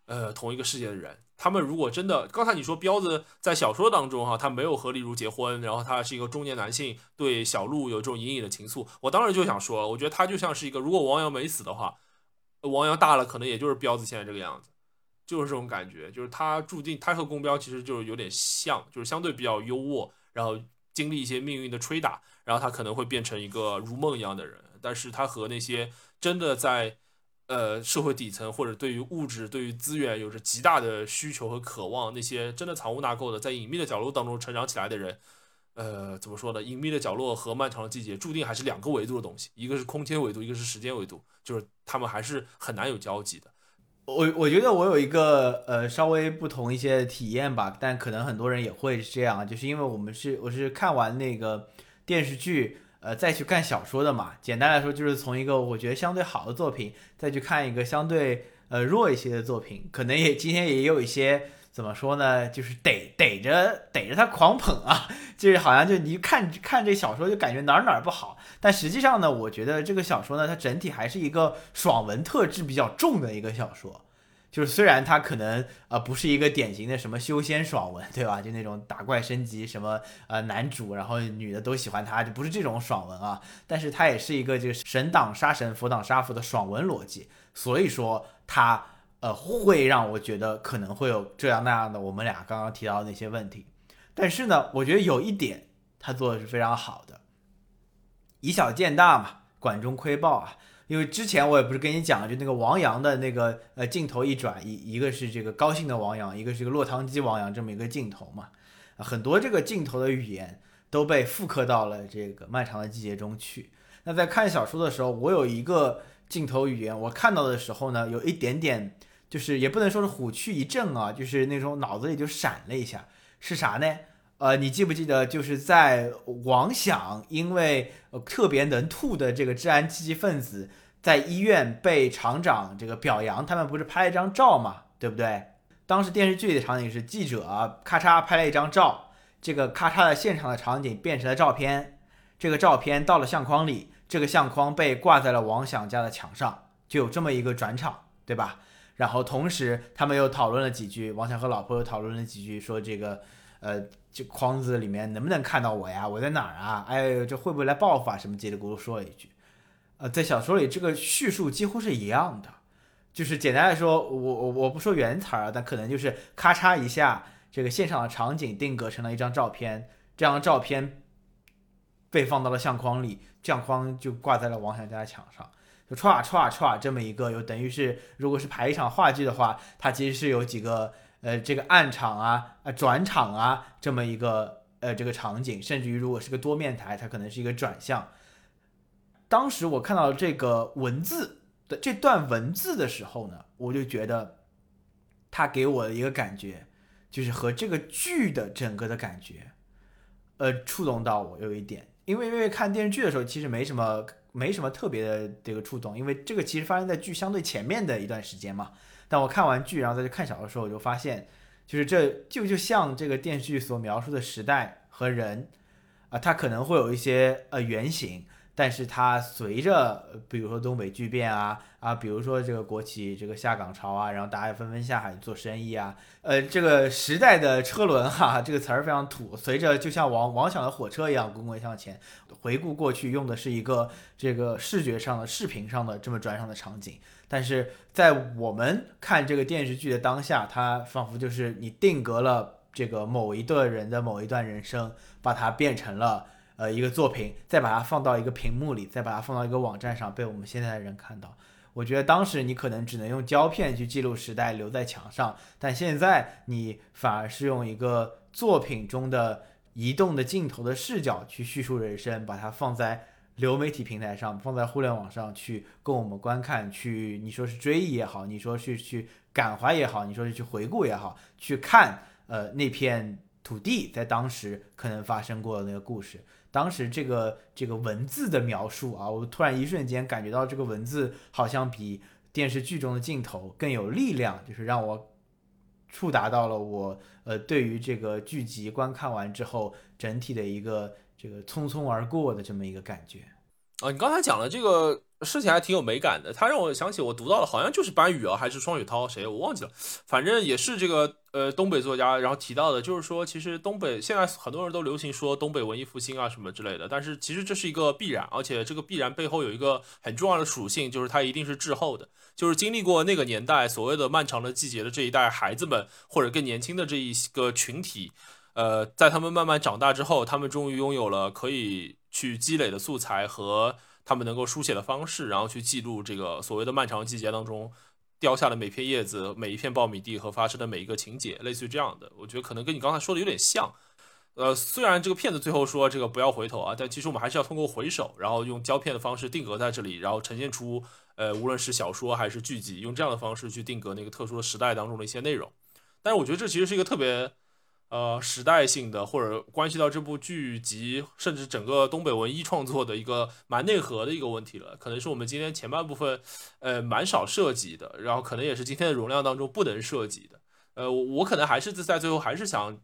呃，同一个世界的人，他们如果真的，刚才你说彪子在小说当中哈，他没有和丽如结婚，然后他是一个中年男性，对小鹿有这种隐隐的情愫，我当时就想说，我觉得他就像是一个，如果王阳没死的话，王阳大了，可能也就是彪子现在这个样子，就是这种感觉，就是他注定他和宫彪其实就是有点像，就是相对比较优渥，然后经历一些命运的吹打，然后他可能会变成一个如梦一样的人，但是他和那些真的在。呃，社会底层或者对于物质、对于资源有着极大的需求和渴望，那些真的藏污纳垢的，在隐秘的角落当中成长起来的人，呃，怎么说呢？隐秘的角落和漫长的季节注定还是两个维度的东西，一个是空间维度，一个是时间维度，就是他们还是很难有交集的。我我觉得我有一个呃稍微不同一些体验吧，但可能很多人也会是这样，就是因为我们是我是看完那个电视剧。呃，再去看小说的嘛，简单来说就是从一个我觉得相对好的作品，再去看一个相对呃弱一些的作品，可能也今天也有一些怎么说呢，就是逮逮着逮着他狂捧啊，就是好像就你看看这小说就感觉哪儿哪儿不好，但实际上呢，我觉得这个小说呢，它整体还是一个爽文特质比较重的一个小说。就是虽然它可能呃不是一个典型的什么修仙爽文，对吧？就那种打怪升级什么呃男主，然后女的都喜欢他，就不是这种爽文啊。但是它也是一个就是神挡杀神，佛挡杀佛的爽文逻辑。所以说它呃会让我觉得可能会有这样那样的我们俩刚刚提到的那些问题。但是呢，我觉得有一点他做的是非常好的，以小见大嘛，管中窥豹啊。因为之前我也不是跟你讲了，就那个王阳的那个呃镜头一转，一一个是这个高兴的王阳，一个是个落汤鸡王阳这么一个镜头嘛，很多这个镜头的语言都被复刻到了这个漫长的季节中去。那在看小说的时候，我有一个镜头语言，我看到的时候呢，有一点点就是也不能说是虎躯一震啊，就是那种脑子里就闪了一下，是啥呢？呃，你记不记得，就是在王想因为特别能吐的这个治安积极分子，在医院被厂长这个表扬，他们不是拍了一张照嘛，对不对？当时电视剧里的场景是记者咔嚓拍了一张照，这个咔嚓的现场的场景变成了照片，这个照片到了相框里，这个相框被挂在了王想家的墙上，就有这么一个转场，对吧？然后同时他们又讨论了几句，王想和老婆又讨论了几句，说这个。呃，这框子里面能不能看到我呀？我在哪儿啊？哎呦，这会不会来报复啊？什么叽里咕噜说了一句。呃，在小说里这个叙述几乎是一样的，就是简单来说，我我我不说原词儿，但可能就是咔嚓一下，这个现场的场景定格成了一张照片，这张照片被放到了相框里，相框就挂在了王想家的墙上，就歘歘歘这么一个，有等于是如果是排一场话剧的话，它其实是有几个。呃，这个暗场啊，啊转场啊，这么一个呃这个场景，甚至于如果是个多面台，它可能是一个转向。当时我看到这个文字的这段文字的时候呢，我就觉得，它给我的一个感觉，就是和这个剧的整个的感觉，呃，触动到我有一点，因为因为看电视剧的时候，其实没什么没什么特别的这个触动，因为这个其实发生在剧相对前面的一段时间嘛。但我看完剧，然后再去看小说的时候，我就发现，就是这就就像这个电视剧所描述的时代和人，啊，它可能会有一些呃原型。但是它随着，比如说东北巨变啊啊，比如说这个国企这个下岗潮啊，然后大家纷纷下海做生意啊，呃，这个时代的车轮哈，这个词儿非常土，随着就像王王响的火车一样滚滚向前。回顾过去用的是一个这个视觉上的视频上的这么转场的场景，但是在我们看这个电视剧的当下，它仿佛就是你定格了这个某一个人的某一段人生，把它变成了。呃，一个作品，再把它放到一个屏幕里，再把它放到一个网站上，被我们现在的人看到。我觉得当时你可能只能用胶片去记录时代，留在墙上，但现在你反而是用一个作品中的移动的镜头的视角去叙述人生，把它放在流媒体平台上，放在互联网上去供我们观看，去你说是追忆也好，你说是去感怀也好，你说是去回顾也好，去看呃那片土地在当时可能发生过的那个故事。当时这个这个文字的描述啊，我突然一瞬间感觉到这个文字好像比电视剧中的镜头更有力量，就是让我触达到了我呃对于这个剧集观看完之后整体的一个这个匆匆而过的这么一个感觉。啊，你刚才讲的这个。事情还挺有美感的，它让我想起我读到的，好像就是班宇啊，还是双雪涛，谁我忘记了，反正也是这个呃东北作家，然后提到的，就是说其实东北现在很多人都流行说东北文艺复兴啊什么之类的，但是其实这是一个必然，而且这个必然背后有一个很重要的属性，就是它一定是滞后的，就是经历过那个年代所谓的漫长的季节的这一代孩子们，或者更年轻的这一个群体，呃，在他们慢慢长大之后，他们终于拥有了可以去积累的素材和。他们能够书写的方式，然后去记录这个所谓的漫长季节当中掉下的每片叶子、每一片苞米地和发生的每一个情节，类似于这样的。我觉得可能跟你刚才说的有点像。呃，虽然这个片子最后说这个不要回头啊，但其实我们还是要通过回首，然后用胶片的方式定格在这里，然后呈现出呃，无论是小说还是剧集，用这样的方式去定格那个特殊的时代当中的一些内容。但是我觉得这其实是一个特别。呃，时代性的或者关系到这部剧集，甚至整个东北文艺创作的一个蛮内核的一个问题了，可能是我们今天前半部分，呃，蛮少涉及的，然后可能也是今天的容量当中不能涉及的。呃，我我可能还是在最后还是想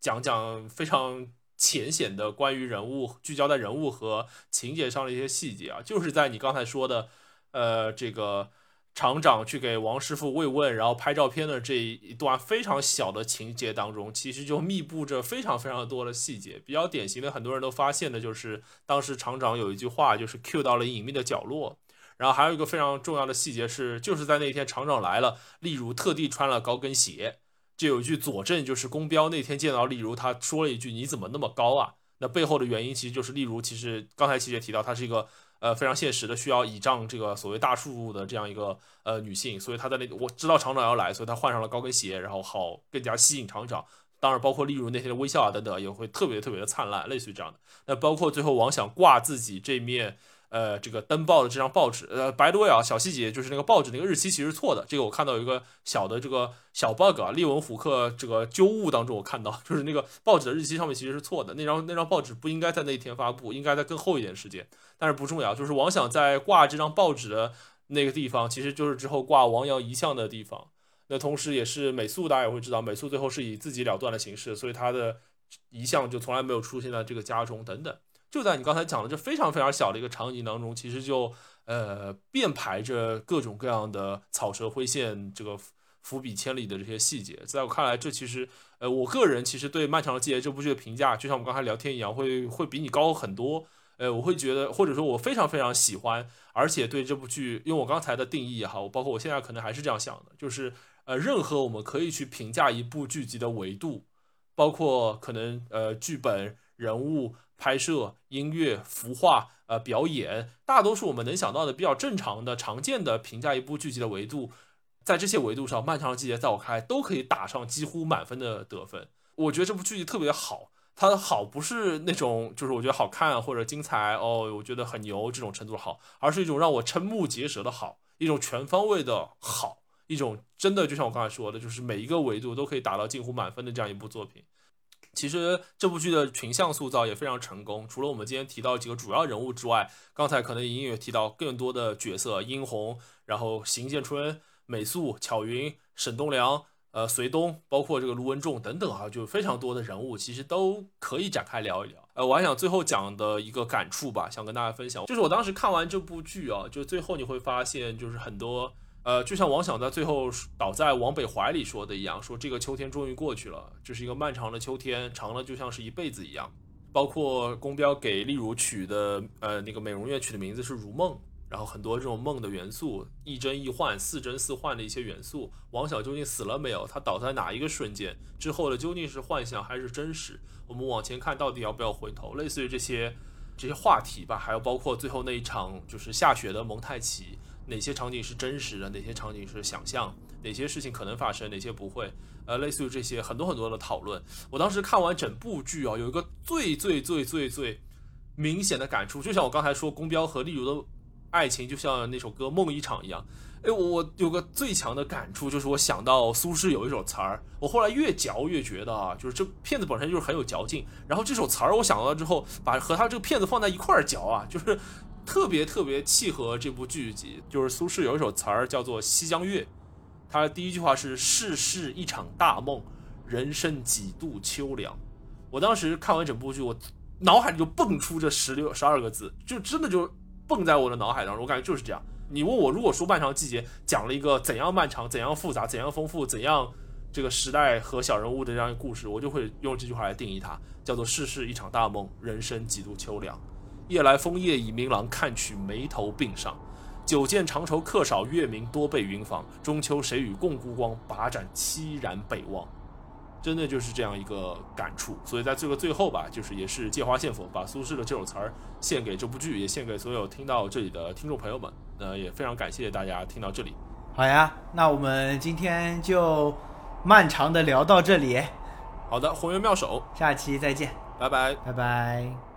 讲讲非常浅显的关于人物聚焦在人物和情节上的一些细节啊，就是在你刚才说的，呃，这个。厂长去给王师傅慰问，然后拍照片的这一段非常小的情节当中，其实就密布着非常非常多的细节。比较典型的，很多人都发现的就是，当时厂长有一句话，就是 Q 到了隐秘的角落。然后还有一个非常重要的细节是，就是在那天厂长来了，例如特地穿了高跟鞋，就有一句佐证，就是公标那天见到例如，他说了一句：“你怎么那么高啊？”那背后的原因其实就是例如，其实刚才琪姐提到，他是一个呃非常现实的需要倚仗这个所谓大树的这样一个呃女性，所以她在那我知道厂长要来，所以她换上了高跟鞋，然后好更加吸引厂长。当然，包括例如那些微笑啊等等，也会特别特别的灿烂，类似于这样的。那包括最后王想挂自己这面。呃，这个登报的这张报纸，呃，by the way 啊，小细节就是那个报纸那个日期其实错的，这个我看到有一个小的这个小 bug 啊，列文虎克这个纠误当中我看到，就是那个报纸的日期上面其实是错的，那张那张报纸不应该在那一天发布，应该在更后一点时间，但是不重要，就是王想在挂这张报纸的那个地方，其实就是之后挂王阳遗像的地方，那同时也是美素，大家也会知道，美素最后是以自己了断的形式，所以他的遗像就从来没有出现在这个家中等等。就在你刚才讲的这非常非常小的一个场景当中，其实就呃遍排着各种各样的草蛇灰线，这个伏笔千里的这些细节。在我看来，这其实呃我个人其实对《漫长的季节》这部剧的评价，就像我们刚才聊天一样，会会比你高很多。呃，我会觉得，或者说我非常非常喜欢，而且对这部剧，用我刚才的定义也好，包括我现在可能还是这样想的，就是呃任何我们可以去评价一部剧集的维度，包括可能呃剧本人物。拍摄、音乐、服化、呃表演，大多数我们能想到的比较正常的、常见的评价一部剧集的维度，在这些维度上，《漫长的季节》在我看来都可以打上几乎满分的得分。我觉得这部剧集特别好，它的好不是那种就是我觉得好看或者精彩哦，我觉得很牛这种程度的好，而是一种让我瞠目结舌的好，一种全方位的好，一种真的就像我刚才说的，就是每一个维度都可以达到近乎满分的这样一部作品。其实这部剧的群像塑造也非常成功。除了我们今天提到几个主要人物之外，刚才可能隐隐也提到更多的角色：殷红，然后邢建春、美素、巧云、沈东良、呃隋东，包括这个卢文仲等等啊，就非常多的人物，其实都可以展开聊一聊。呃，我还想最后讲的一个感触吧，想跟大家分享，就是我当时看完这部剧啊，就最后你会发现，就是很多。呃，就像王想在最后倒在王北怀里说的一样，说这个秋天终于过去了，这是一个漫长的秋天，长了就像是一辈子一样。包括宫彪给丽如取的，呃，那个美容院取的名字是如梦，然后很多这种梦的元素，亦真亦幻，似真似幻的一些元素。王想究竟死了没有？他倒在哪一个瞬间之后的究竟是幻想还是真实？我们往前看到底要不要回头？类似于这些这些话题吧，还有包括最后那一场就是下雪的蒙太奇。哪些场景是真实的，哪些场景是想象，哪些事情可能发生，哪些不会？呃，类似于这些很多很多的讨论。我当时看完整部剧啊，有一个最最最最最明显的感触，就像我刚才说，宫彪和丽如的爱情就像那首歌《梦一场》一样。哎，我有个最强的感触，就是我想到苏轼有一首词儿，我后来越嚼越觉得啊，就是这片子本身就是很有嚼劲。然后这首词儿我想到之后，把和他这个片子放在一块儿嚼啊，就是。特别特别契合这部剧集，就是苏轼有一首词儿叫做《西江月》，他第一句话是“世事一场大梦，人生几度秋凉”。我当时看完整部剧，我脑海里就蹦出这十六十二个字，就真的就蹦在我的脑海当中。我感觉就是这样。你问我，如果说《漫长的季节》讲了一个怎样漫长、怎样复杂、怎样丰富、怎样这个时代和小人物的这样一个故事，我就会用这句话来定义它，叫做“世事一场大梦，人生几度秋凉”。夜来风叶已明朗，看取眉头鬓上。久见长愁客少，月明多被云妨。中秋谁与共孤光？把盏凄然北望。真的就是这样一个感触。所以在这个最后吧，就是也是借花献佛，把苏轼的这首词儿献给这部剧，也献给所有听到这里的听众朋友们。呃，也非常感谢大家听到这里。好呀，那我们今天就漫长的聊到这里。好的，红颜妙手，下期再见，拜拜，拜拜。